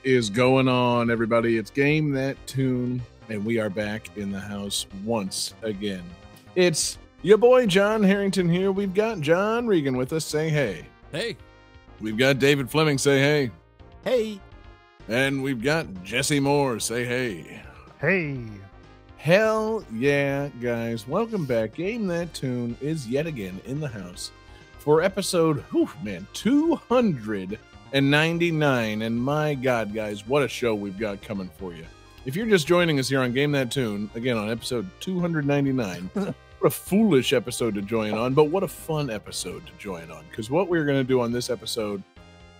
What is going on, everybody? It's Game That Tune, and we are back in the house once again. It's your boy John Harrington here. We've got John Regan with us. Say hey. Hey, We've got David Fleming. Say hey. Hey, And we've got Jesse Moore. Say hey. Hey, Hell yeah, guys. Welcome back. Game That Tune is yet again in the house for episode, whew, man, 299. And 99. And my God, guys, what a show we've got coming for you. If you're just joining us here on Game That Tune, again on episode 299, what a foolish episode to join on, but what a fun episode to join on. Because what we're going to do on this episode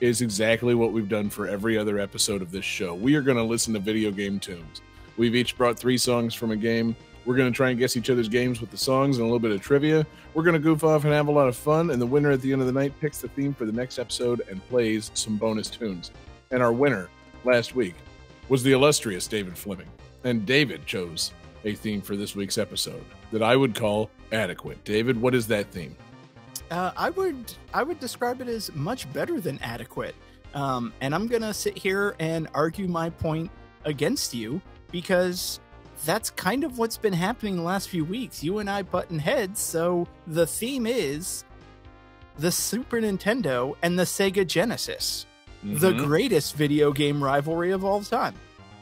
is exactly what we've done for every other episode of this show. We are going to listen to video game tunes. We've each brought three songs from a game. We're going to try and guess each other's games with the songs and a little bit of trivia. We're going to goof off and have a lot of fun. And the winner at the end of the night picks the theme for the next episode and plays some bonus tunes. And our winner last week was the illustrious David Fleming. And David chose a theme for this week's episode that I would call adequate. David, what is that theme? uh, I would I would describe it as much better than adequate. Um, and I'm gonna sit here and argue my point against you because that's kind of what's been happening the last few weeks. You and I button heads, so the theme is the Super Nintendo and the Sega Genesis, the Mhm. greatest video game rivalry of all time.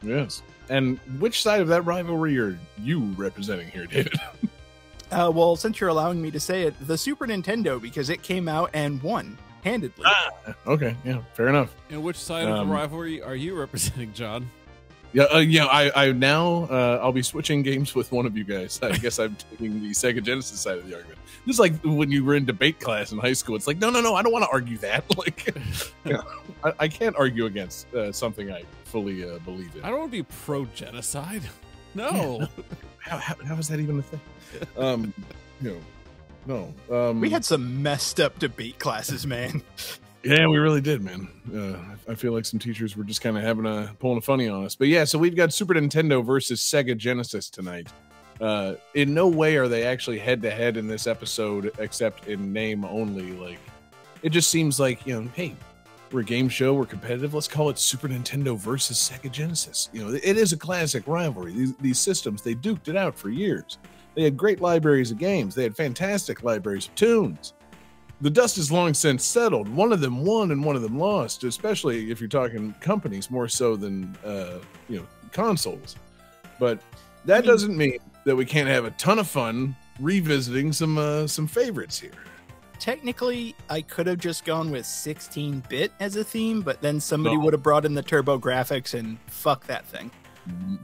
Yes. And which side of that rivalry are you representing here, David? Uh, well, since you're allowing me to say it, the Super Nintendo because it came out and won handedly. Ah, okay, yeah, fair enough. and which side of Um, the rivalry are you representing, John? Yeah, uh, yeah. I, I now uh, I'll be switching games with one of you guys. I guess I'm taking the Sega Genesis side of the argument. This is like when you were in debate class in high school. It's like, no, no, no, I don't want to argue that. Like, you know, I, I can't argue against uh, something I fully uh, believe in. I don't want to be pro genocide. No. How, how, how is that even a thing? Um, you know, no. Um, We had some messed up debate classes, man. Yeah, we really did, man. Uh, I feel like some teachers were just kind of having a pulling a funny on us. But yeah, so we've got Super Nintendo versus Sega Genesis tonight. Uh, in no way are they actually head to head in this episode, except in name only. Like, it just seems like you know, hey, we're a game show, we're competitive. Let's call it Super Nintendo versus Sega Genesis. You know, it is a classic rivalry. These, these systems they duked it out for years. They had great libraries of games. They had fantastic libraries of tunes the dust has long since settled. One of them won and one of them lost, especially if you're talking companies more so than uh, you know consoles. But that mean- doesn't mean that we can't have a ton of fun revisiting some uh, some favorites here. Technically, I could have just gone with 16 bit as a theme, but then somebody No. would have brought in the TurboGrafx and fuck that thing.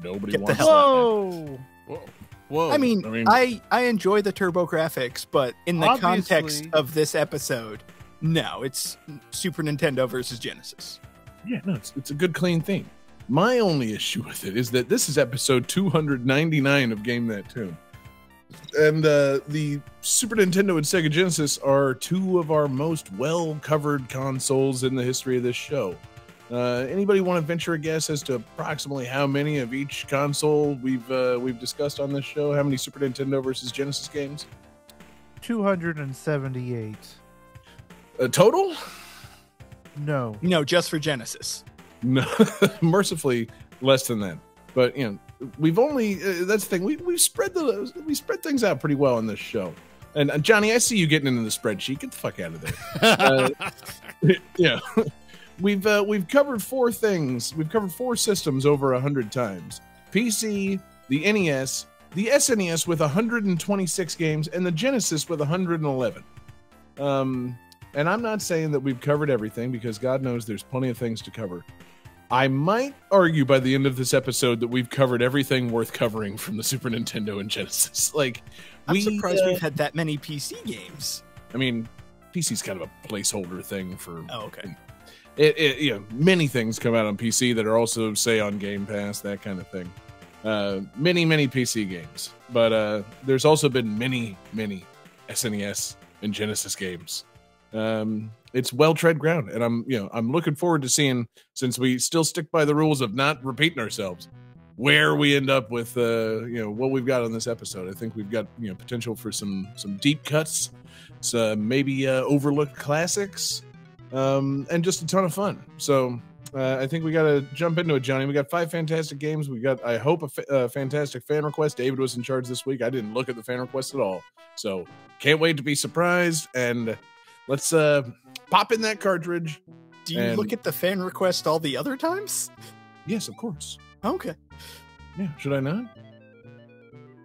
Nobody Get the wants hell that. man. whoa! Whoa. Whoa. I mean, I I mean- I, enjoy the TurboGrafx, but in the context of this episode, no, it's Super Nintendo versus Genesis. Yeah, no, it's, it's a good clean thing. My only issue with it is that this is episode 299 of Game That Tune. And uh, the Super Nintendo and Sega Genesis are two of our most well covered consoles in the history of this show. Uh, anybody want to venture a guess as to approximately how many of each console we've uh, we've discussed on this show? How many Super Nintendo versus Genesis games? 278. Uh, total? No. No, just for Genesis. No, mercifully less than that. But you know, we've only uh, that's the thing. We we spread the we spread things out pretty well in this show. And uh, Johnny, I see you getting into the spreadsheet. Get the fuck out of there. Uh, yeah, we've uh, we've covered four things. We've covered four systems over a hundred times: PC, the NES, the SNES with 126 games, and the Genesis with 111. Um, and I'm not saying that we've covered everything because God knows there's plenty of things to cover. I might argue by the end of this episode that we've covered everything worth covering from the Super Nintendo and Genesis. Like, I'm we, surprised uh, we've had that many PC games. I mean, PC's kind of a placeholder thing for Oh, okay. It, it you know many things come out on PC that are also say on Game Pass that kind of thing. Uh, many many PC games, but uh, there's also been many many SNES and Genesis games. Um, it's well tread ground, and I'm you know I'm looking forward to seeing since we still stick by the rules of not repeating ourselves where we end up with uh you know what we've got on this episode i think we've got you know potential for some some deep cuts some maybe uh overlooked classics um and just a ton of fun so uh, I think we got to jump into it, Johnny. We got five fantastic games. We got, I hope, a fa- uh, fantastic fan request. David was in charge this week. I didn't look at the fan request at all, so can't wait to be surprised. And let's uh pop in that cartridge. Do you And- look at the fan request all the other times? Yes, of course. Okay. Yeah, should I not?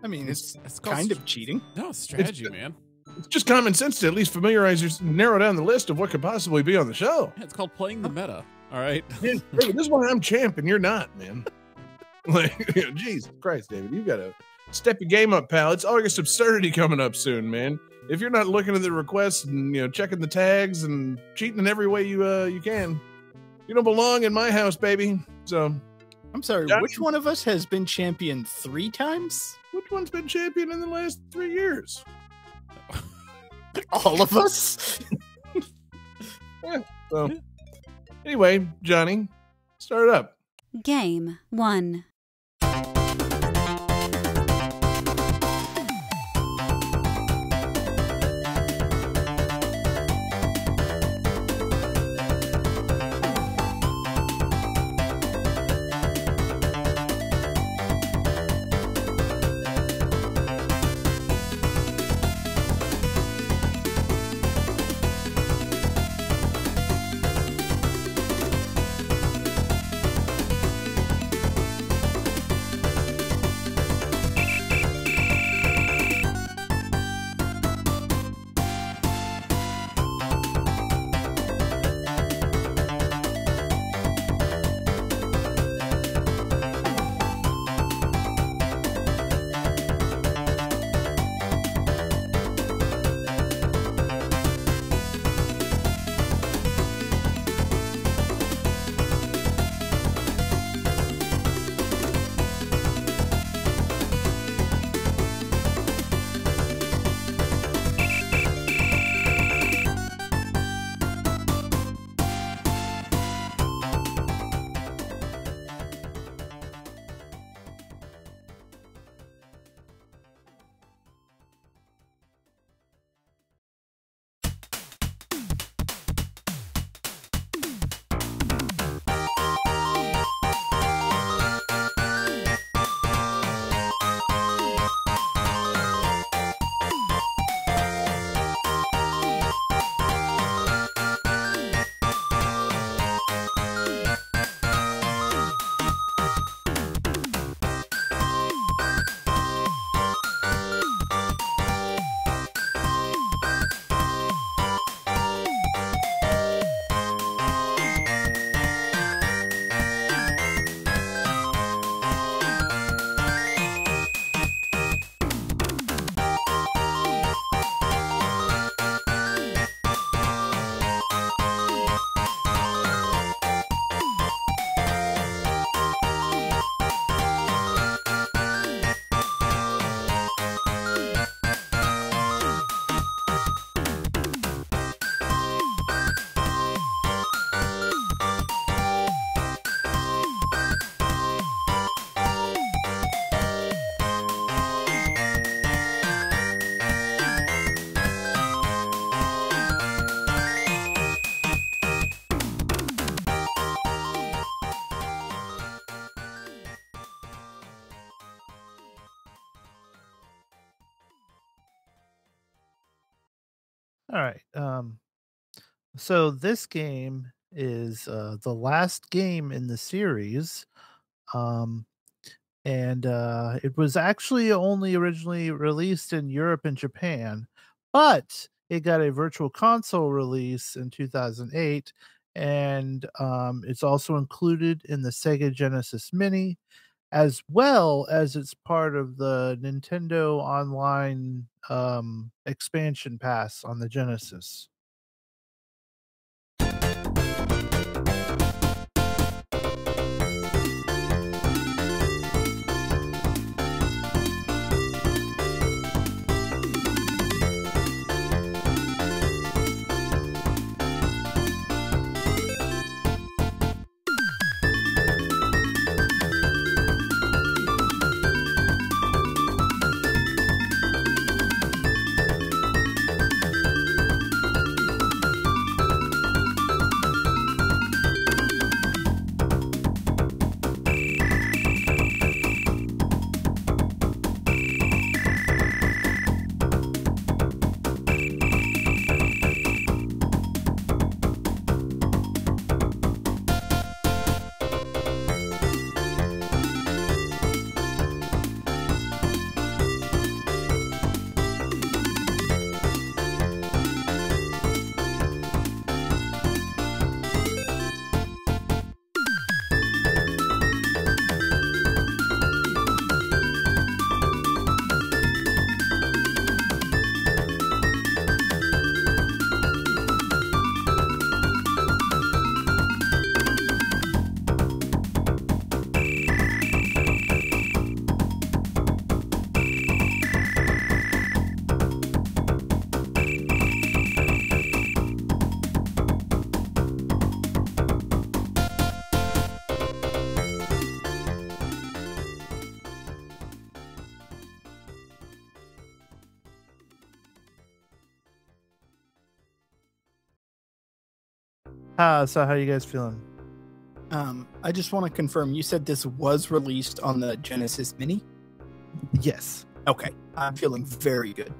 I mean, it's It's called kind of cheating. No, strategy, It's- man. It's just common sense to at least familiarize you, narrow down the list of what could possibly be on the show. Yeah, It's called playing the meta. All right. Man, David, this is why I'm champ and you're not, man. Like, you know, Jesus Christ, David, you gotta step your game up, pal. It's August absurdity coming up soon, man. If you're not looking at the requests and you know checking the tags and cheating in every way you uh you can, you don't belong in my house, baby. So, I'm sorry. Yeah. Which one of us has been champion three times? which one's been champion in the last three years? All of us. So, anyway, Johnny, start it up. Game 1. So this game is uh, the last game in the series. Um, and uh, it was actually only originally released in Europe and Japan, but it got a virtual console release in 2008. And um, it's also included in the Sega Genesis Mini, as well as it's part of the Nintendo Online um, expansion pass on the Genesis. Uh, so how are you guys feeling? Um, I just want to confirm. You said this was released on the Genesis Mini. Yes. Okay, I'm feeling very good.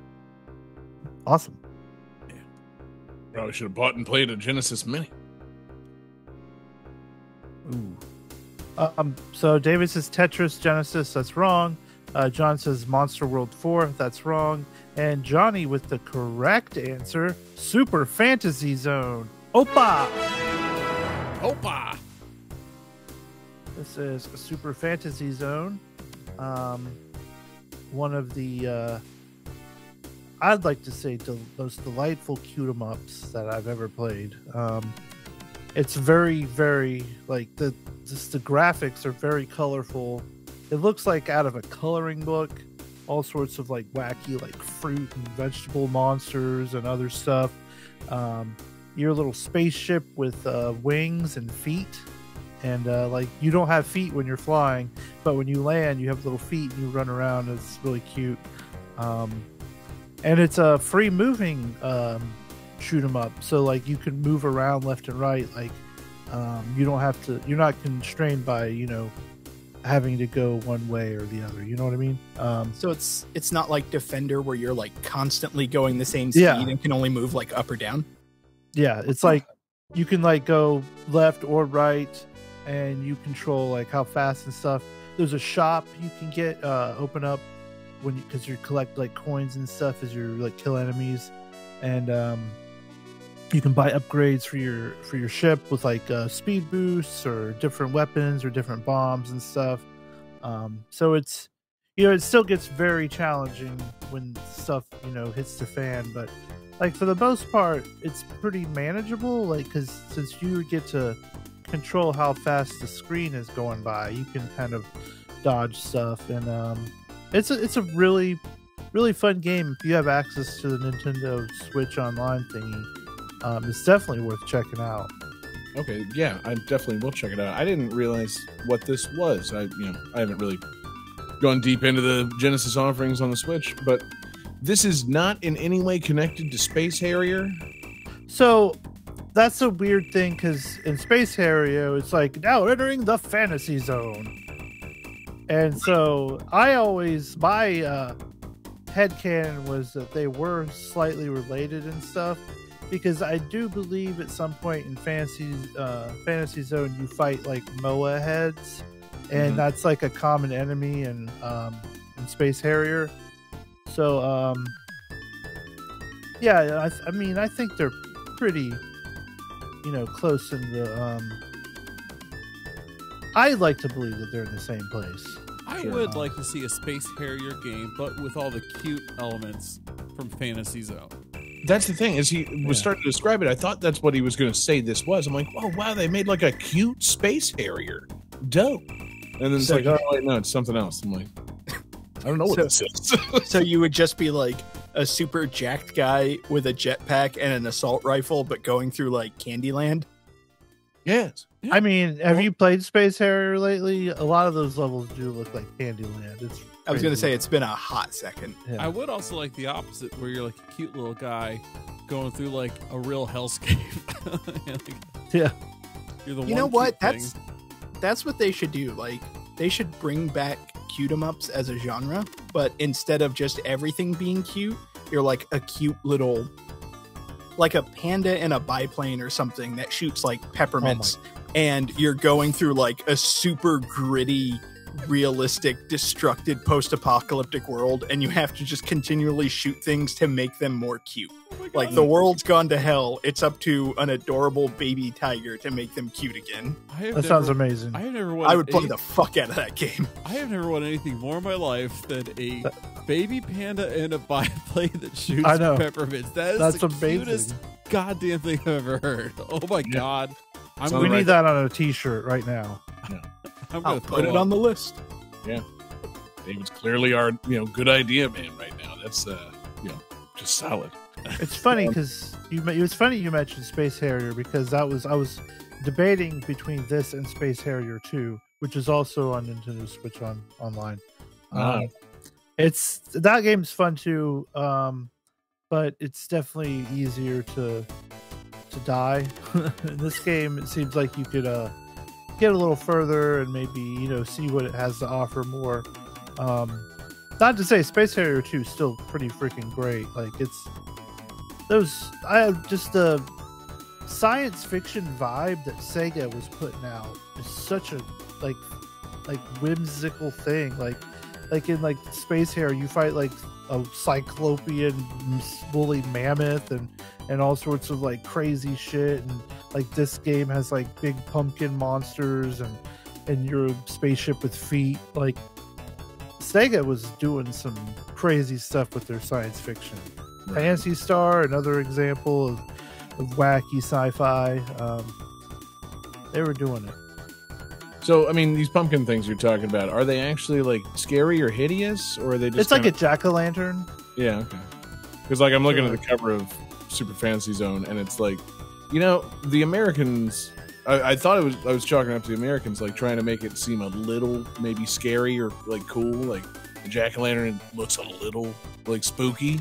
Awesome. Probably should have bought and played a Genesis Mini. Ooh. Um, so David says Tetris Genesis. That's wrong. Uh, John says Monster World 4. That's wrong. And Johnny with the correct answer Super Fantasy Zone. Opa! Opa! This is Super Fantasy Zone. Um, one of the, uh, I'd like to say, the most delightful cute 'em ups that I've ever played. Um, it's very, very like the just the graphics are very colorful. It looks like out of a coloring book. All sorts of like wacky, like fruit and vegetable monsters and other stuff. Um, your little spaceship with uh, wings and feet and uh, like you don't have feet when you're flying, but when you land, you have little feet and you run around. It's really cute, um, and it's a free moving um, shoot 'em up. So like you can move around left and right. Like um, you don't have to. You're not constrained by you know having to go one way or the other. You know what I mean? Um, So it's it's not like Defender where you're like constantly going the same speed Yeah. and can only move like up or down. Yeah, it's like you can like go left or right, and you control like how fast and stuff. There's a shop you can get uh, open up when you because you collect like coins and stuff as you like kill enemies, and um, you can buy upgrades for your for your ship with like uh, speed boosts or different weapons or different bombs and stuff. Um, so it's you know it still gets very challenging when stuff you know hits the fan, but like for the most part it's pretty manageable. Like because since you get to control how fast the screen is going by, you can kind of dodge stuff and um, it's a it's a really really fun game if you have access to the Nintendo Switch Online thingy. Um, it's definitely worth checking out. Okay, yeah, I definitely will check it out. I didn't realize what this was. I, you know, I haven't really gone deep into the Genesis offerings on the Switch, but this is not in any way connected to Space Harrier. So that's a weird thing because in Space Harrier, it's like now entering the fantasy zone. And so I always, my uh, headcanon was that they were slightly related and stuff because I do believe at some point in fantasy, uh, fantasy zone you fight like Moai heads, and Mhm. that's like a common enemy in, um, in Space Harrier. So, um, yeah, I, I mean, I think they're pretty, you know, close in the. Um, I like to believe that they're in the same place. I Sure. would like to see a Space Harrier game, but with all the cute elements from Fantasy Zone. That's the thing As he was Yeah. starting to describe it. I thought that's what he was going to say. This was. I'm like, oh wow, they made like a cute Space Harrier. Dope. And then it's So like, oh wait, no, it's something else. I'm like, I don't know what So- this is. so you would just be like a super jacked guy with a jetpack and an assault rifle, but going through like Candyland. yes. I mean, have Well- you played Space Harrier lately? A lot of those levels do look like Candyland. It's I was going to say it's been a hot second. Yeah. I would also like the opposite, where you're like a cute little guy going through like a real hellscape. Like, Yeah. You're the You know what? cute That's thing. that's what they should do. Like they should bring back cute 'em ups as a genre, but instead of just everything being cute, you're like a cute little like a panda in a biplane or something that shoots like peppermints. Oh and you're going through like a super gritty realistic destructed post-apocalyptic world and you have to just continually shoot things to make them more cute. Oh like the world's gone to hell it's up to an adorable baby tiger to make them cute again I have That never, sounds amazing. I have never i would play any- the fuck out of that game I have never won anything more in my life than a baby panda and a biplane that shoots I know. peppermints. That is That's the amazing. cutest goddamn thing I've ever heard. Oh my Yeah. god. I'm we right. need that on a T-shirt right now. I'm i'll gonna put it throw on the list Yeah, David's clearly our you know good idea man right now. That's uh you know just solid. It's funny because you. me- It's funny you mentioned Space Harrier because that was I was debating between this and Space Harrier Two, which is also on Nintendo Switch on online. Ah. Um, it's that game's fun too, um, but it's definitely easier to to die. In this game, it seems like you could uh, get a little further and maybe you know see what it has to offer more. Um, not to say Space Harrier 2 is still pretty freaking great. Like it's those I just the science fiction vibe that Sega was putting out is such a like like whimsical thing. Like like in like Space Harrier, you fight like a cyclopean woolly mammoth and and all sorts of like crazy shit and like this game has like big pumpkin monsters and and your spaceship with feet like Sega was doing some crazy stuff with their science fiction. Phantasy Star, another example of, of wacky sci-fi. Um, they were doing it. So, I mean, these pumpkin things you're talking about, are they actually like scary or hideous, or are they just? It's like kinda- a jack o' lantern. Yeah, okay. Because like I'm looking at the cover of Super Fantasy Zone, and it's like, you know, the Americans. I, I thought it was I was chalking up to the Americans, like trying to make it seem a little maybe scary or like cool. Like the jack o' lantern looks a little like spooky,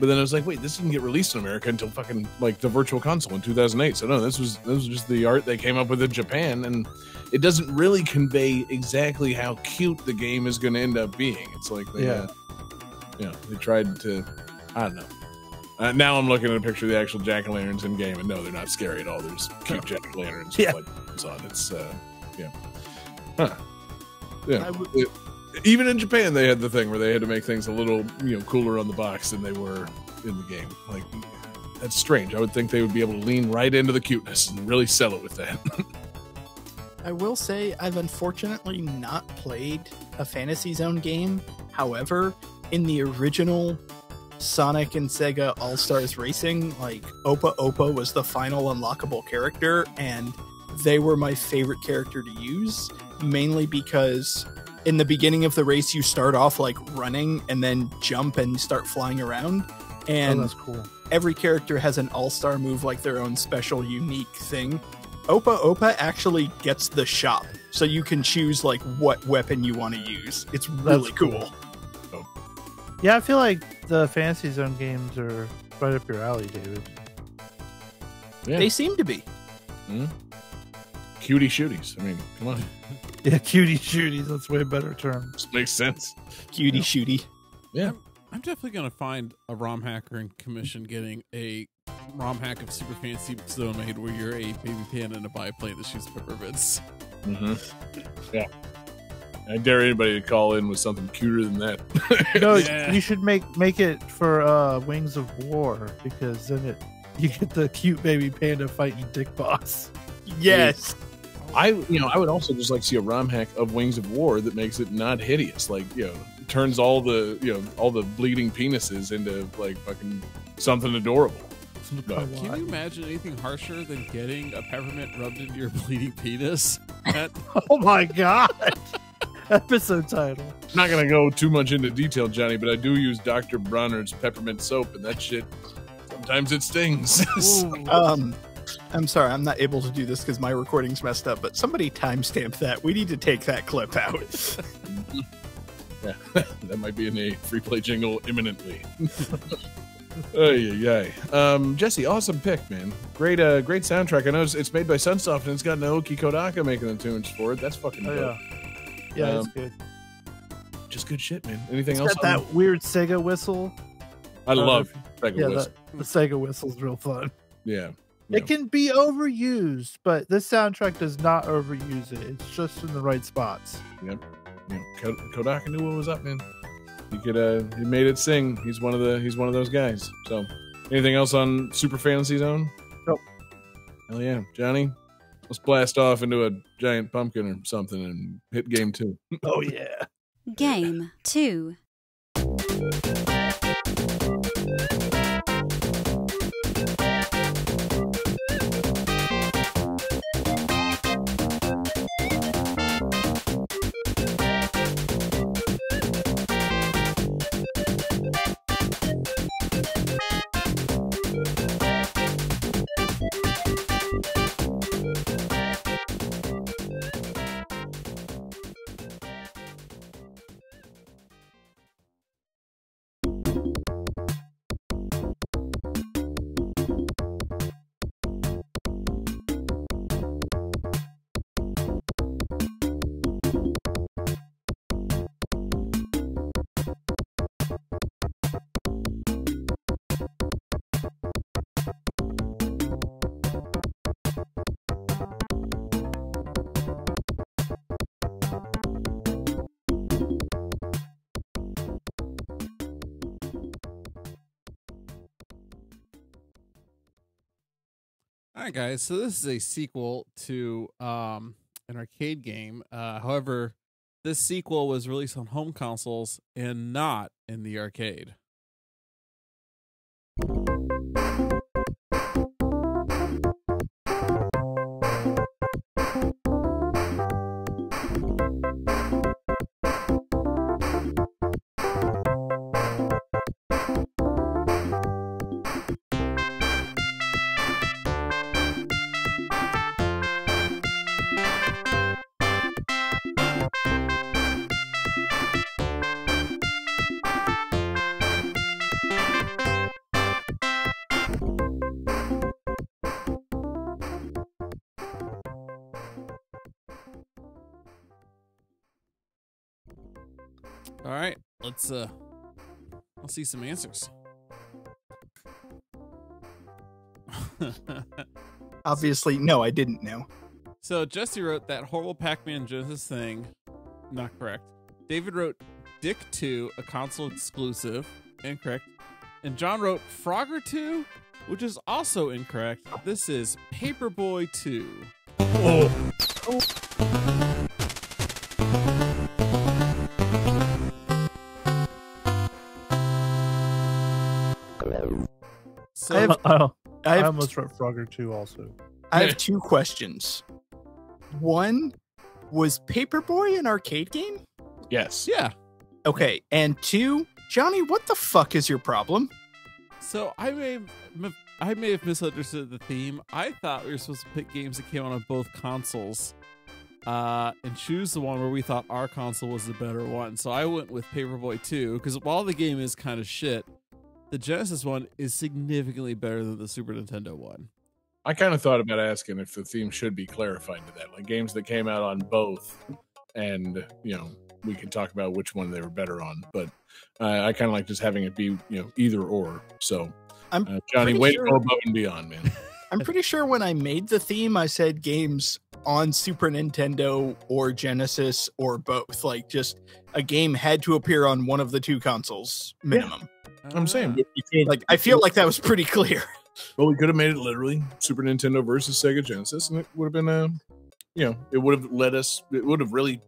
but then I was like, wait, this didn't get released in America until fucking like the Virtual Console in 2008. So no, this was this was just the art they came up with in Japan, and it doesn't really convey exactly how cute the game is going to end up being. It's like they, Yeah. uh, you know, they tried to, I don't know. Uh, now I'm looking at a picture of the actual jack o' lanterns in game, and no, they're not scary at all. There's cute jack o' lanterns Yeah. with lights on. It's, uh, yeah, huh. yeah. I would- It- even in Japan, they had the thing where they had to make things a little, you know, cooler on the box than they were in the game. Like that's strange. I would think they would be able to lean right into the cuteness and really sell it with that. I will say I've unfortunately not played a Fantasy Zone game. However, in the original Sonic and Sega All Stars Racing, like Opa Opa was the final unlockable character, and they were my favorite character to use, mainly because in the beginning of the race you start off like running and then jump and start flying around. oh, And that's cool. every character has an all-star move like their own special unique thing opa opa actually gets the shop so you can choose like what weapon you want to use it's really cool. cool. Yeah, I feel like the Fantasy Zone games are right up your alley, David. Yeah. they seem to be hmm? Cutie shooties. I mean, come on, Yeah, cutie shooties. That's way better term. this makes sense. cutie shooty Yeah. I'm definitely gonna find a ROM hacker and commission getting a ROM hack of Super Fantasy Zone made where you're a baby panda and a biplane that shoots peppermints. Mm-hmm. Yeah. I dare anybody to call in with something cuter than that. No, Yeah. you should make make it for uh, Wings of Wor because then it you get the cute baby panda fighting Dick Boss. yes I, you know, I would also just like to see a ROM hack of Wings of Wor that makes it not hideous. Like, you know, turns all the, you know, all the bleeding penises into like fucking something adorable. But- Can you imagine anything harsher than getting a peppermint rubbed into your bleeding penis? That, Oh my god! Episode title. I'm not gonna go too much into detail, Johnny, but I do use Dr. Bronner's peppermint soap, and that shit sometimes it stings. Ooh. um i'm sorry i'm not able to do this because my recording's messed up but somebody timestamp that we need to take that clip out yeah, that might be in a free play jingle imminently. Oh yeah, ay. Um, Jesse, awesome pick, man. Great, uh, great soundtrack. I know it's, it's made by Sunsoft and it's got Naoki Kodaka making the tunes for it. That's fucking Oh, dope. yeah, yeah, Um, it's good. Just good shit, man. Anything It's else? got on- that weird Sega whistle. I love Uh, Sega yeah, Whistle. the, the Sega whistle's real fun. Yeah. It can be overused, but this soundtrack does not overuse it. It's just in the right spots. You know, Ko- Kodaka knew what was up, man. He could, uh, he made it sing. He's one of the, he's one of those guys. So, anything else on Super Fantasy Zone? Nope. Hell yeah, Johnny. Let's blast off into a giant pumpkin or something and hit game two. Oh yeah. Game 2. All right, guys. So this is a sequel to um, an arcade game. Uh, however, this sequel was released on home consoles and not in the arcade. All right, let's uh, let's see some answers. Obviously, no, I didn't know. so Jesse wrote that horrible Pac-Man Genesis thing. Not correct. David wrote Dick 2, a console exclusive. Incorrect. And John wrote Frogger 2, which is also incorrect. This is Paperboy 2. So I have- Oh, I I, have, almost wrote Frogger 2 also. I have two questions. One, was Paperboy an arcade game? Yes. yeah. Okay, and two, Johnny, what the fuck is your problem? So I may have, I may have misunderstood the theme. I thought we were supposed to pick games that came out on both consoles, uh, and choose the one where we thought our console was the better one. So I went with Paperboy 2 because while the game is kind of shit, the Genesis one is significantly better than the Super Nintendo one. I kind of thought about asking if the theme should be clarified to that, like games that came out on both, and you know we can talk about which one they were better on. But uh, I kind of like just having it be you know either or. So I'm uh, Johnny, pretty way sure- to go above and beyond, man. I'm pretty sure when I made the theme, I said games on Super Nintendo or Genesis or both. Like, just a game had to appear on one of the two consoles minimum. I'm saying, but we could- Like, I feel like that was pretty clear. well, we could have made it literally Super Nintendo versus Sega Genesis, and it would have been a, you know, it would have led us. It would have really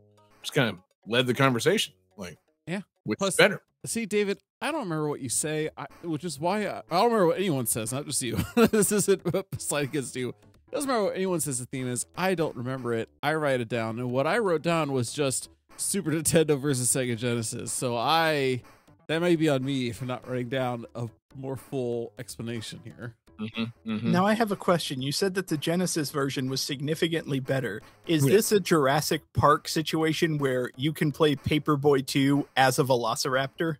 just kind of led the conversation, like, Yeah. which Plus- is better. See, David, I don't remember what you say, I, which is why I, I don't remember what anyone says, not just you. this isn't a slight against you. It doesn't matter what anyone says the theme is. I don't remember it. I write it down. And what I wrote down was just Super Nintendo versus Sega Genesis. So I, that may be on me for not writing down a more full explanation here. Mm-hmm, mm-hmm. Now, I have a question. You said that the Genesis version was significantly better. Is Yeah. this a Jurassic Park situation where you can play Paperboy 2 as a Velociraptor?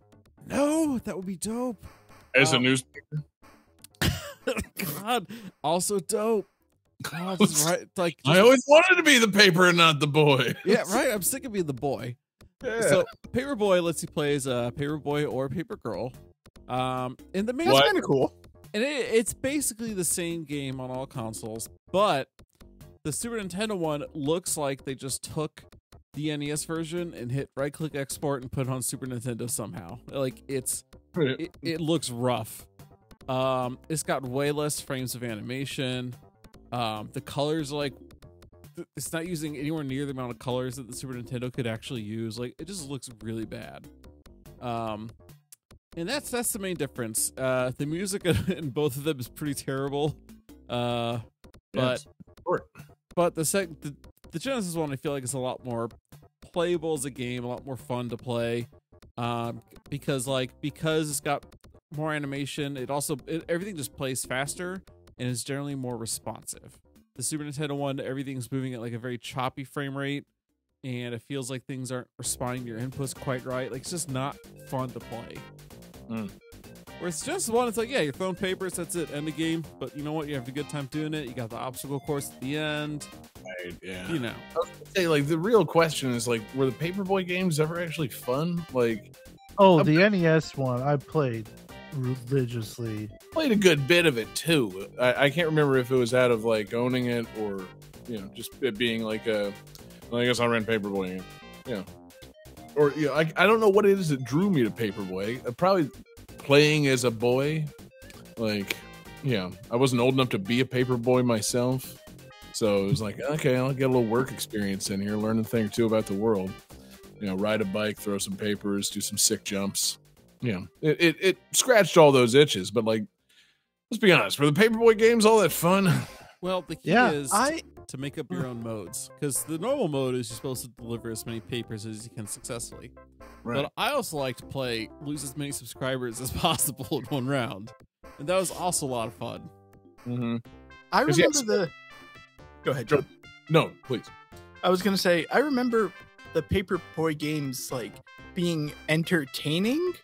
No, that would be dope. As a um, newspaper, God, also dope. God, right, like I always wanted to be the paper and not the boy. yeah, right. I'm sick of being the boy. Yeah. So Paperboy lets you play as a Paperboy or Papergirl. Um, and the main That's kind of cool. and it, it's basically the same game on all consoles, but the Super Nintendo one looks like they just took the NES version and hit right click export and put it on Super Nintendo somehow. Like it's it, it looks rough. Um, it's got way less frames of animation. Um, the colors like it's not using anywhere near the amount of colors that the Super Nintendo could actually use. Like it just looks really bad. Um, and that's that's the main difference. Uh, the music in both of them is pretty terrible. Uh, but but the sec the, the Genesis one I feel like is a lot more playable as a game, a lot more fun to play. Um, because like because it's got more animation, it also it, everything just plays faster and is generally more responsive. The Super Nintendo one, everything's moving at like a very choppy frame rate, and it feels like things aren't responding to your inputs quite right. Like it's just not fun to play. Mm. Whereas just one, it's like yeah, you're throwing papers, that's it, end the game. But you know what? You have a good time doing it. You got the obstacle course at the end. Right, yeah. You know. say like the real question is like were the paperboy games ever actually fun like Oh, I'm- the NES one I played religiously. played a good bit of it too I, I can't remember if it was out of like owning it or you know just it being like a well, i guess I ran paperboy Yeah. or you know I, I don't know what it is that drew me to paperboy uh, probably playing as a boy like Yeah, I wasn't old enough to be a paper boy myself, so it was like, okay, I'll get a little work experience in here, learn a thing or two about the world. You know, ride a bike, throw some papers, do some sick jumps. You know, it it, it scratched all those itches, but like, let's be honest, were the paperboy games all that fun? Well, the key Yeah, is I to make up your own modes because the normal mode is you're supposed to deliver as many papers as you can successfully. But I also like to play lose as many subscribers as possible in one round, and that was also a lot of fun. Mm-hmm. I remember yes. the. Go ahead, John. No, please. I was gonna say I remember the Paperboy games like being entertaining.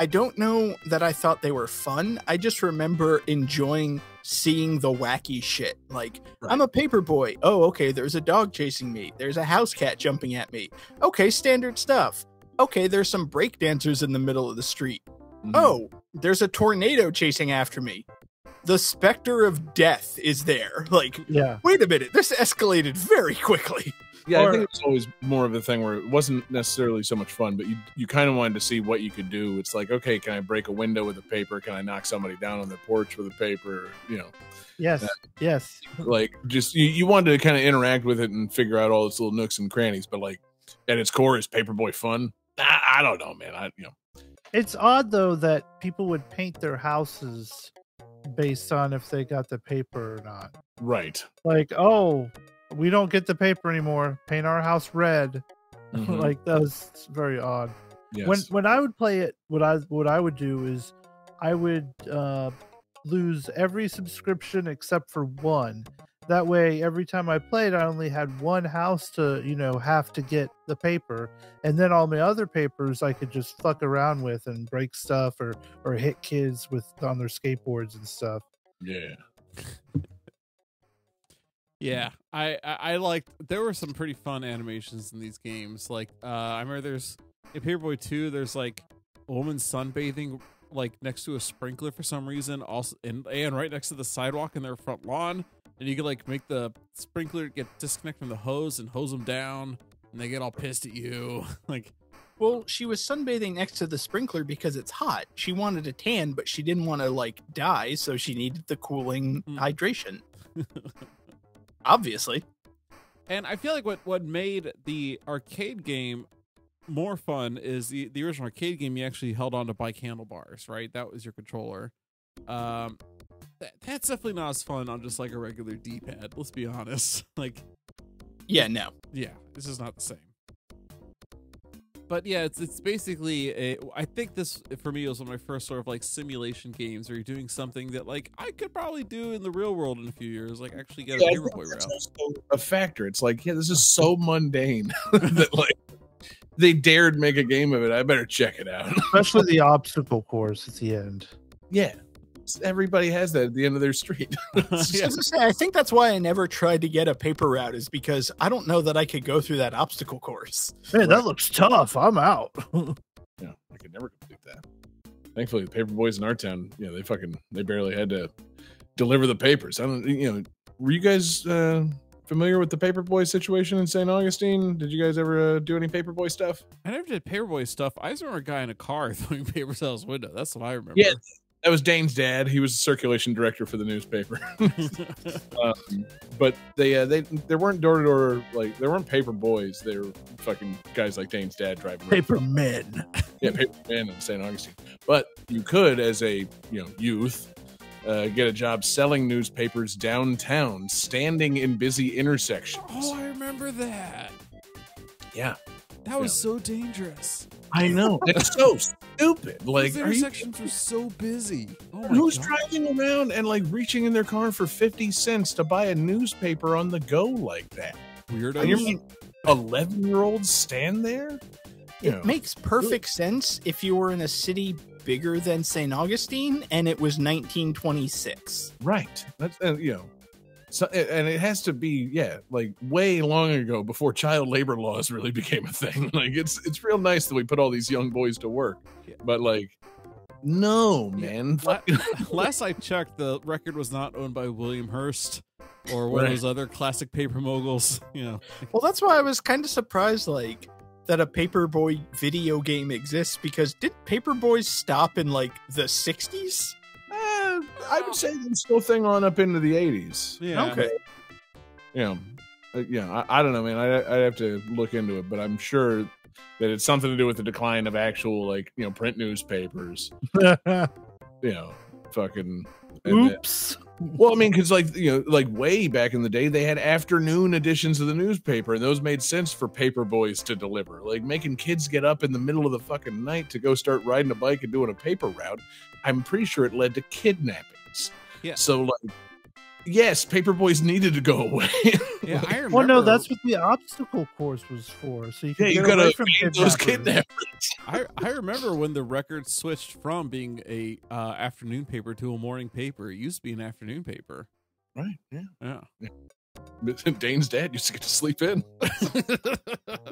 I don't know that I thought they were fun. I just remember enjoying seeing the wacky shit. Like I'm a paperboy. Oh, okay. There's a dog chasing me. There's a house cat jumping at me. Okay, standard stuff. Okay, there's some breakdancers in the middle of the street. Mhm. Oh, there's a tornado chasing after me. The specter of death is there. Like, Yeah. wait a minute, this escalated very quickly. Yeah, Or- I think it was always more of a thing where it wasn't necessarily so much fun, but you you kind of wanted to see what you could do. It's like, okay, can I break a window with a paper? Can I knock somebody down on their porch with a paper? You know, Yes. Yes. like just you, you wanted to kind of interact with it and figure out all its little nooks and crannies. But like at its core, is Paperboy fun? I, I don't know, man. I you know, It's odd though that people would paint their houses based on if they got the paper or not. right. Like, oh, we don't get the paper anymore. Paint our house red. Mhm. like that was very odd. Yes. When when I would play it, what I what I would do is I would uh, lose every subscription except for one. That way, every time I played, I only had one house to you know have to get the paper, and then all my other papers I could just fuck around with and break stuff or or hit kids with on their skateboards and stuff. yeah. Yeah, I, I I liked. There were some pretty fun animations in these games. Like, uh, I remember there's in Paperboy Two. There's like a woman sunbathing like next to a sprinkler for some reason. Also, and and right next to the sidewalk in their front lawn. And you can like make the sprinkler get disconnect from the hose and hose them down, and they get all pissed at you. like, Well, she was sunbathing next to the sprinkler because it's hot. She wanted a tan, but she didn't want to like die, so she needed the cooling Hmm. hydration. Obviously. And I feel like what what made the arcade game more fun is the the original arcade game. You actually held on to bike handlebars, right? That was your controller. Um, that, that's definitely not as fun on just like a regular D pad. Let's be honest. Like, Yeah, no. yeah, this is not the same. But yeah, it's it's basically a. I think this for me was one of my first sort of like simulation games where you're doing something that like I could probably do in the real world in a few years, like actually get Yeah, a I think Paperboy route. a factor. It's like, yeah, this is so mundane that like they dared make a game of it. I better check it out. Especially the obstacle course at the end. yeah, everybody has that at the end of their street. Yeah. I say, I think that's why I never tried to get a paper route, is because I don't know that I could go through that obstacle course. Man, that looks tough. I'm out. Yeah, I could never complete that. Thankfully, the paper boys in our town, yeah, they fucking they barely had to deliver the papers. I don't, you know, were you guys uh, familiar with the paper boy situation in St. Augustine? Did you guys ever uh, do any paper boy stuff? I never did Paperboy stuff. I just remember a guy in a car throwing papers out his window. That's what I remember. Yeah. That was Dane's dad. He was the circulation director for the newspaper. um, but they uh, they there weren't door to door like there weren't paper boys. They were fucking guys like Dane's dad driving around. Paper men. yeah, paper men in St. Augustine. But you could, as a you know youth, uh, get a job selling newspapers downtown, standing in busy intersections. oh, I remember that. yeah, That was so dangerous. I know. It's so stupid. Like, intersections are you, intersections were so busy. Oh my who's God. driving around and like reaching in their car for fifty cents to buy a newspaper on the go like that? Weirdos. And you eleven year olds stand there? You It know, makes perfect sense if you were in a city bigger than St. Augustine and it was 1926. Right. That's uh, you know. So, and it has to be yeah, like way long ago before child labor laws really became a thing. Like it's it's real nice that we put all these young boys to work, Yeah. but like, no man, La- last I checked, the record was not owned by William Hearst or one Right. of those other classic paper moguls. You know, Well, that's why I was kind of surprised, like, that a Paperboy video game exists because did Paperboy stop in, like, the 60s? Uh, I would say it's still thing on up into the eighties. Yeah. Okay. Yeah. uh, yeah, I, I don't know, man. I I'd have to look into it, but I'm sure that it's something to do with the decline of actual like you know print newspapers. You know, fucking. and that- Oops. Well, I mean, because like you know, like way back in the day, they had afternoon editions of the newspaper, and those made sense for paper boys to deliver. Like making kids get up in the middle of the fucking night to go start riding a bike and doing a paper route. I'm pretty sure it led to kidnappings. Yeah. So like, yes, paper boys needed to go away. Yeah, I remember. Well, no, that's what the obstacle course was for. So you can yeah, you get gotta away from feed those kidnappers. kidnappers. I, I remember when the record switched from being a uh, afternoon paper to a morning paper. It used to be an afternoon paper. Right. Yeah. Yeah. Dane's dad used to get to sleep in.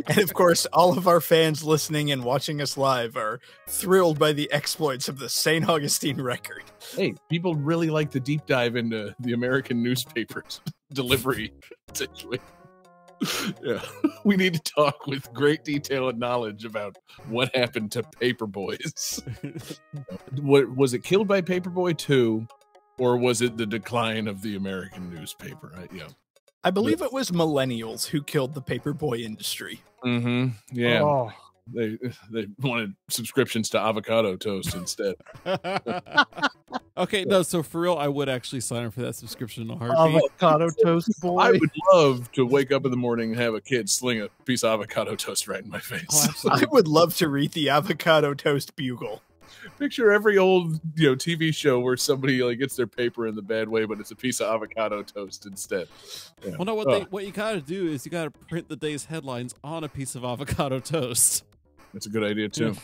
And of course, all of our fans listening and watching us live are thrilled by the exploits of the St. Augustine record. hey, people really like the deep dive into the American newspapers delivery situation. Yeah, we need to talk with great detail and knowledge about what happened to Paperboys. what was it? Killed by Paperboy two, or was it the decline of the American newspaper? I, yeah. I believe it was millennials who killed the paperboy industry. Mm-hmm. Yeah. Oh, They they wanted subscriptions to avocado toast instead. okay, no, so for real, I would actually sign up for that subscription in a heartbeat. avocado toast boy. I would love to wake up in the morning and have a kid sling a piece of avocado toast right in my face. Oh, I would love to read the avocado toast bugle. Picture every old you know TV show where somebody like gets their paper in the bad way, but it's a piece of avocado toast instead. Yeah. Well, no, what Oh, they what you gotta do is you gotta print the day's headlines on a piece of avocado toast. that's a good idea too.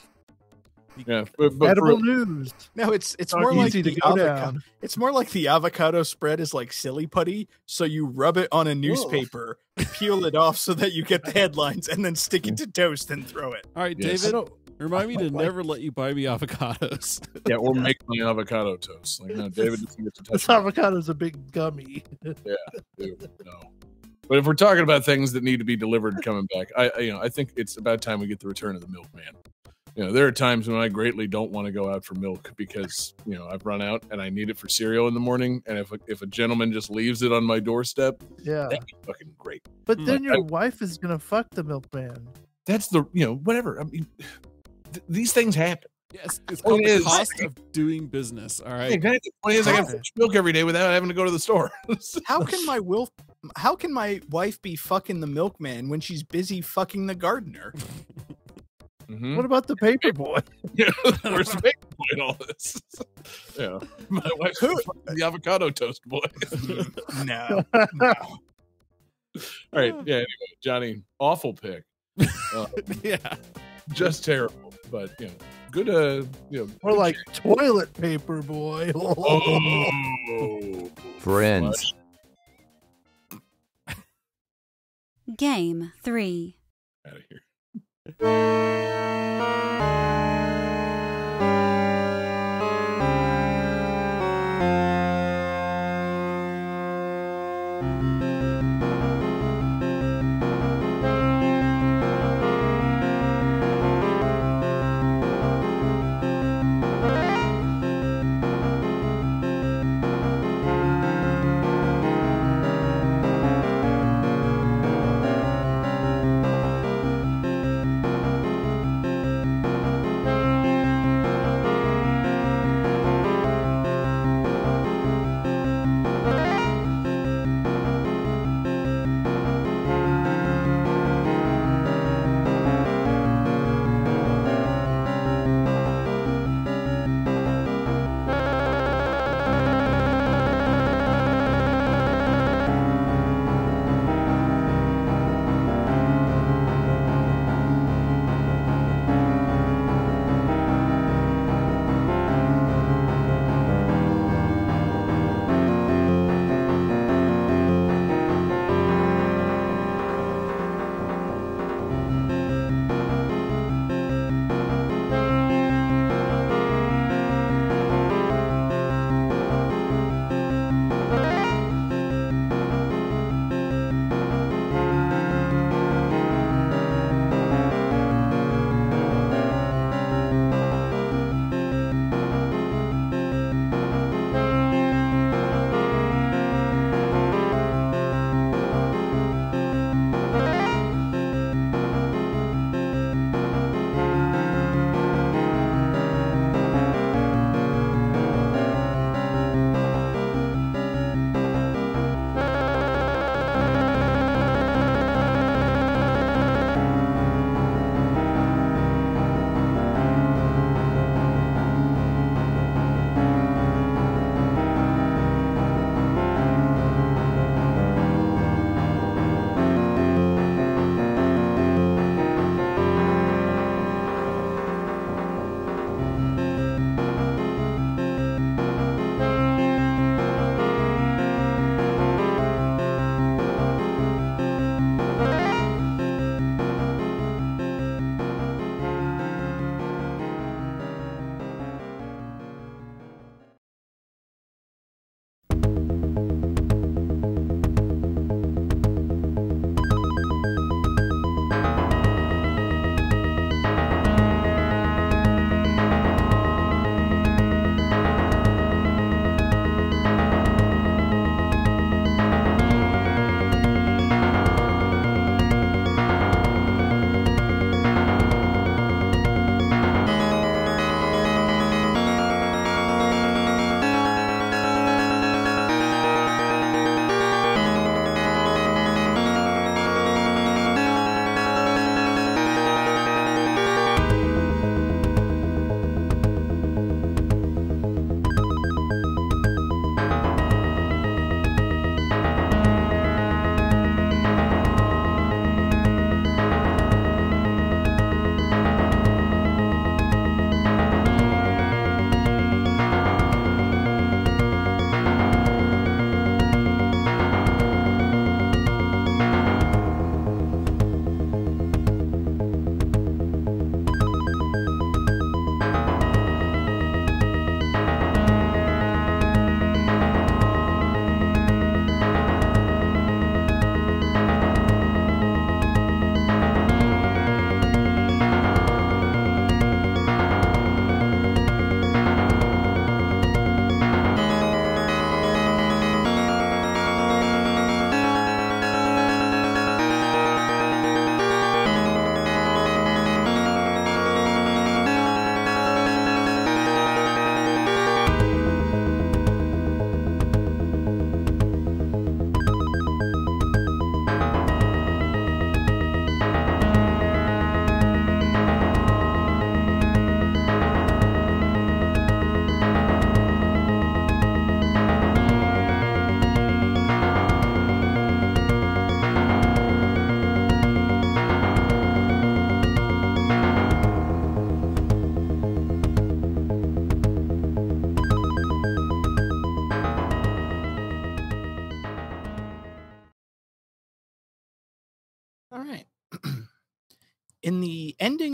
Yeah, but, but for- Edible news. No, it's it's more like the avocado. It's more like the avocado spread is like silly putty. So you rub it on a newspaper, peel it off so that you get the headlines, and then stick it to toast and throw it. All right, Yes. David, remind me to never let you buy me avocados. yeah, or make my avocado toast. Like no, David doesn't get to touch This it. avocado's a big gummy. Dude, no. But if we're talking about things that need to be delivered coming back, I, I you know I think it's about time we get the return of the milkman. You know, there are times when I greatly don't want to go out for milk because you know I've run out and I need it for cereal in the morning. And if a, if a gentleman just leaves it on my doorstep, Yeah. that'd be fucking great. But Hmm. then your I- wife is gonna fuck the milkman. That's the you know whatever. I mean, th- these things happen. yes, it's Well, called it the is. cost of doing business. All right. Exactly. The point is, I got How- fresh milk every day without having to go to the store. How can my will? How can my wife be fucking the milkman when she's busy fucking the gardener? Mhm. What about the paper boy? Yeah, where's the big boy in all this? yeah, my wife's the avocado toast boy. No, All right. Yeah. Anyway, Johnny, awful pick. Uh, yeah. just terrible. But you know, good. Uh, you know, Or good like shit. toilet paper boy. Oh, Friends. Game 3. out of here.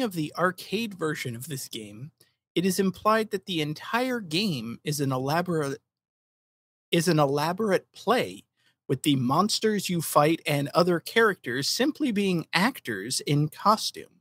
Of the arcade version of this game, it is implied that the entire game is an elaborate is an elaborate play with the monsters you fight and other characters simply being actors in costume.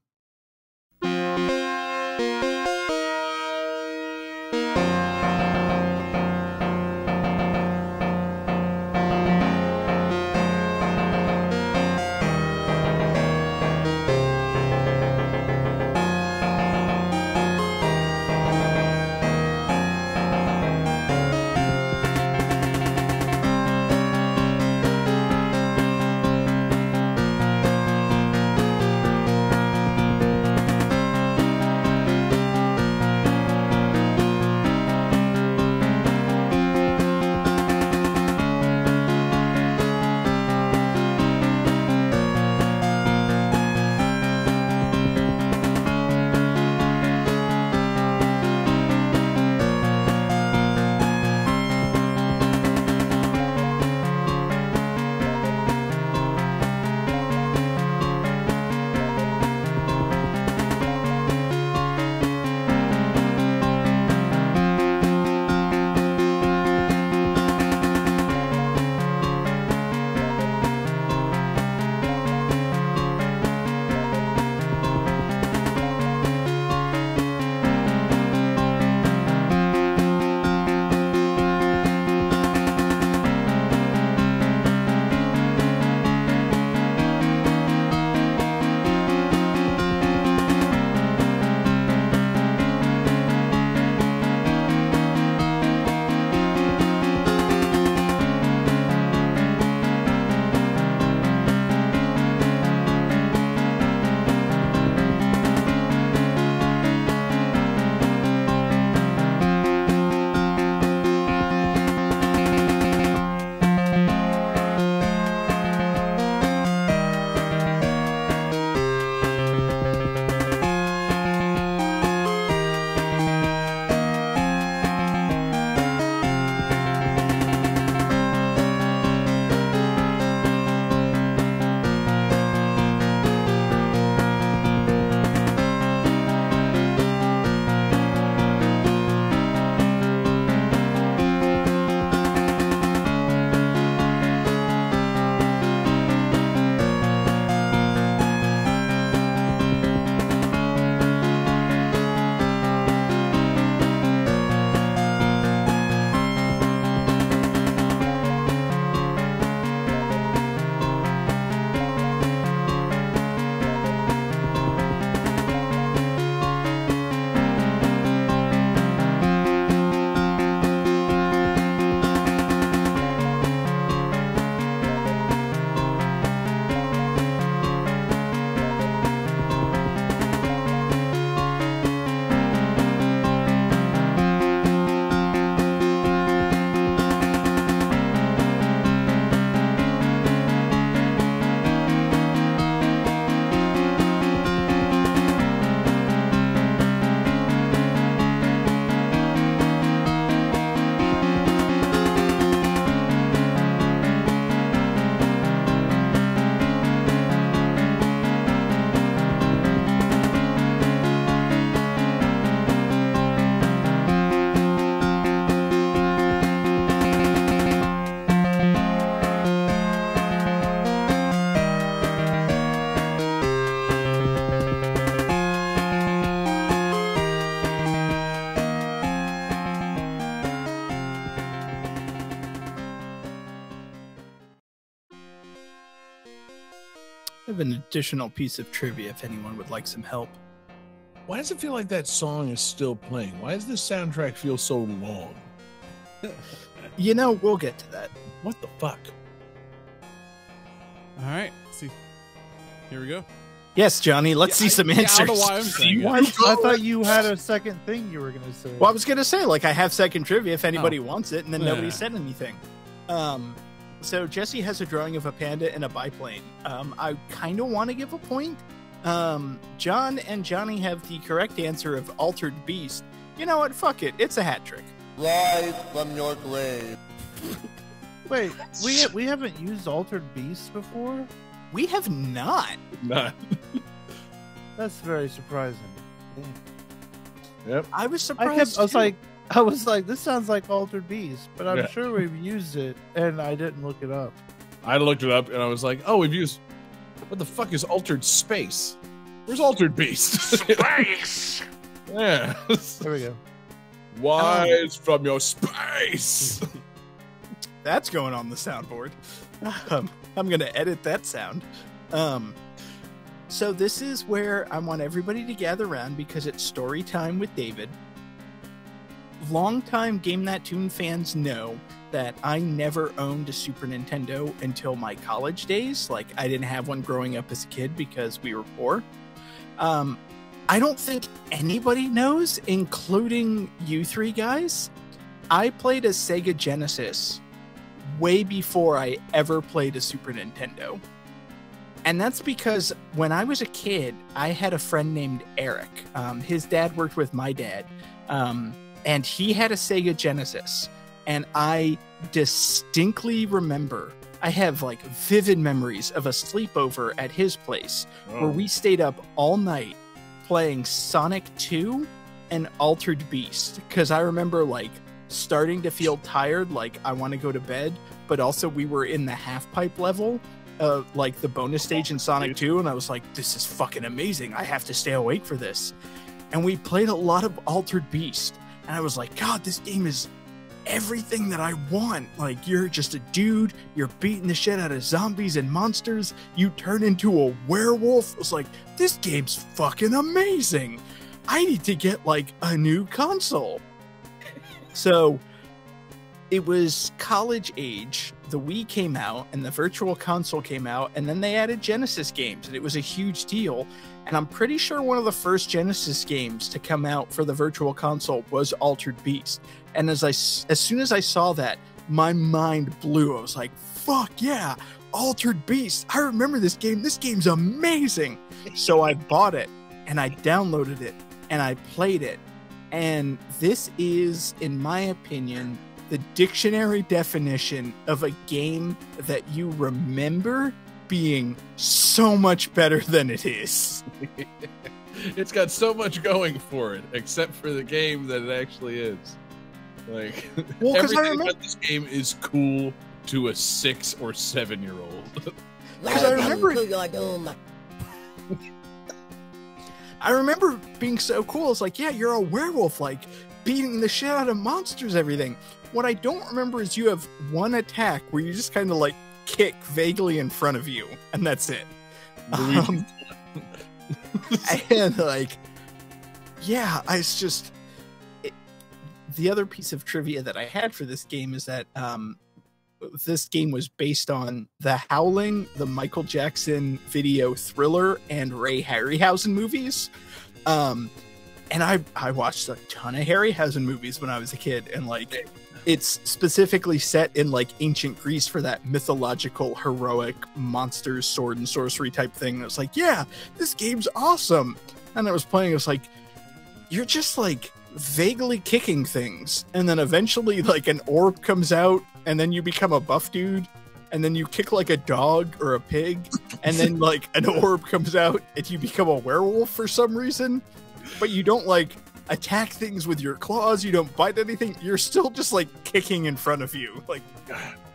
An additional piece of trivia if anyone would like some help. Why does it feel like that song is still playing? Why does this soundtrack feel so long? You know, we'll get to that. What the fuck? All right. See. Here we go. Yes, Johnny, let's Yeah, see some I- yeah, I answers. don't know why I'm saying it. I thought you had a second thing you were going to say. Well, I was gonna say, like, I have second trivia if anybody Oh. wants it, and then nobody said anything. Um, so Jesse has a drawing of a panda and a biplane. Um, I kind of want to give a point. Um, John and Johnny have the correct answer of altered beast. You know what? Fuck it. It's a hat trick. Rise from your grave. Wait, we we haven't used Altered Beast before. We have not. Not. That's very surprising. Yep. I was I surprised. kept. I was too. like, I was like, this sounds like Altered Beast, but I'm Yeah. sure we've used it, and I didn't look it up. I looked it up and I was like, oh, we've used. What the fuck is altered space? Where's altered beast? Space! yeah. There we go. Wise from your space. That's going on the soundboard. Um, I'm going to edit that sound. Um, so this is where I want everybody to gather around because it's story time with David. Longtime Game That Tune fans know that I never owned a Super Nintendo until my college days. Like I didn't have one growing up as a kid because we were poor. Um, I don't think anybody knows, including you three guys. I played a Sega Genesis way before I ever played a Super Nintendo. And that's because when I was a kid, I had a friend named Eric. Um, his dad worked with my dad, um, and he had a Sega Genesis. And I distinctly remember, I have like vivid memories of a sleepover at his place where we stayed up all night playing Sonic 2 and Altered Beast because I remember like starting to feel tired, like I want to go to bed, but also we were in the half pipe level, uh, like the bonus stage in Sonic 2, and I was like, this is fucking amazing. I have to stay awake for this. And we played a lot of Altered Beast, and I was like, God, this game is everything that I want. Like, you're just a dude, you're beating the shit out of zombies and monsters, you turn into a werewolf. I was like, this game's fucking amazing. I need to get like a new console. So it was college age. The Wii came out and the Virtual Console came out, and then they added Genesis games, and it was a huge deal. And I'm pretty sure one of the first Genesis games to come out for the Virtual Console was Altered Beast. And as I as soon as I saw that, my mind blew. I was like, "Fuck yeah, Altered Beast! I remember this game. This game's amazing." so I bought it and I downloaded it and I played it. And this is, in my opinion, the dictionary definition of a game that you remember being so much better than it is. it's got so much going for it, except for the game that it actually is. Like Well, because I everything remember, about this game is cool to a six or seven year old. Because I remember- I remember being so cool. It's like, yeah, you're a werewolf, like beating the shit out of monsters, everything. What I don't remember is you have one attack where you just kind of like kick vaguely in front of you, and that's it. Um, and like, yeah, I it's just it, the other piece of trivia that I had for this game is that um, this game was based on The Howling, the Michael Jackson video Thriller, and Ray Harryhausen movies. Um, and I I watched a ton of Harryhausen movies when I was a kid, and like it's specifically set in like ancient Greece for that mythological heroic monsters sword and sorcery type thing. And it's like, yeah, this game's awesome. And I was playing, it was like, you're just like vaguely kicking things, and then eventually like an orb comes out, and then you become a buff dude. And then you kick like a dog or a pig, and then like an orb comes out and you become a werewolf for some reason. But you don't like attack things with your claws, you don't bite anything, you're still just like kicking in front of you. Like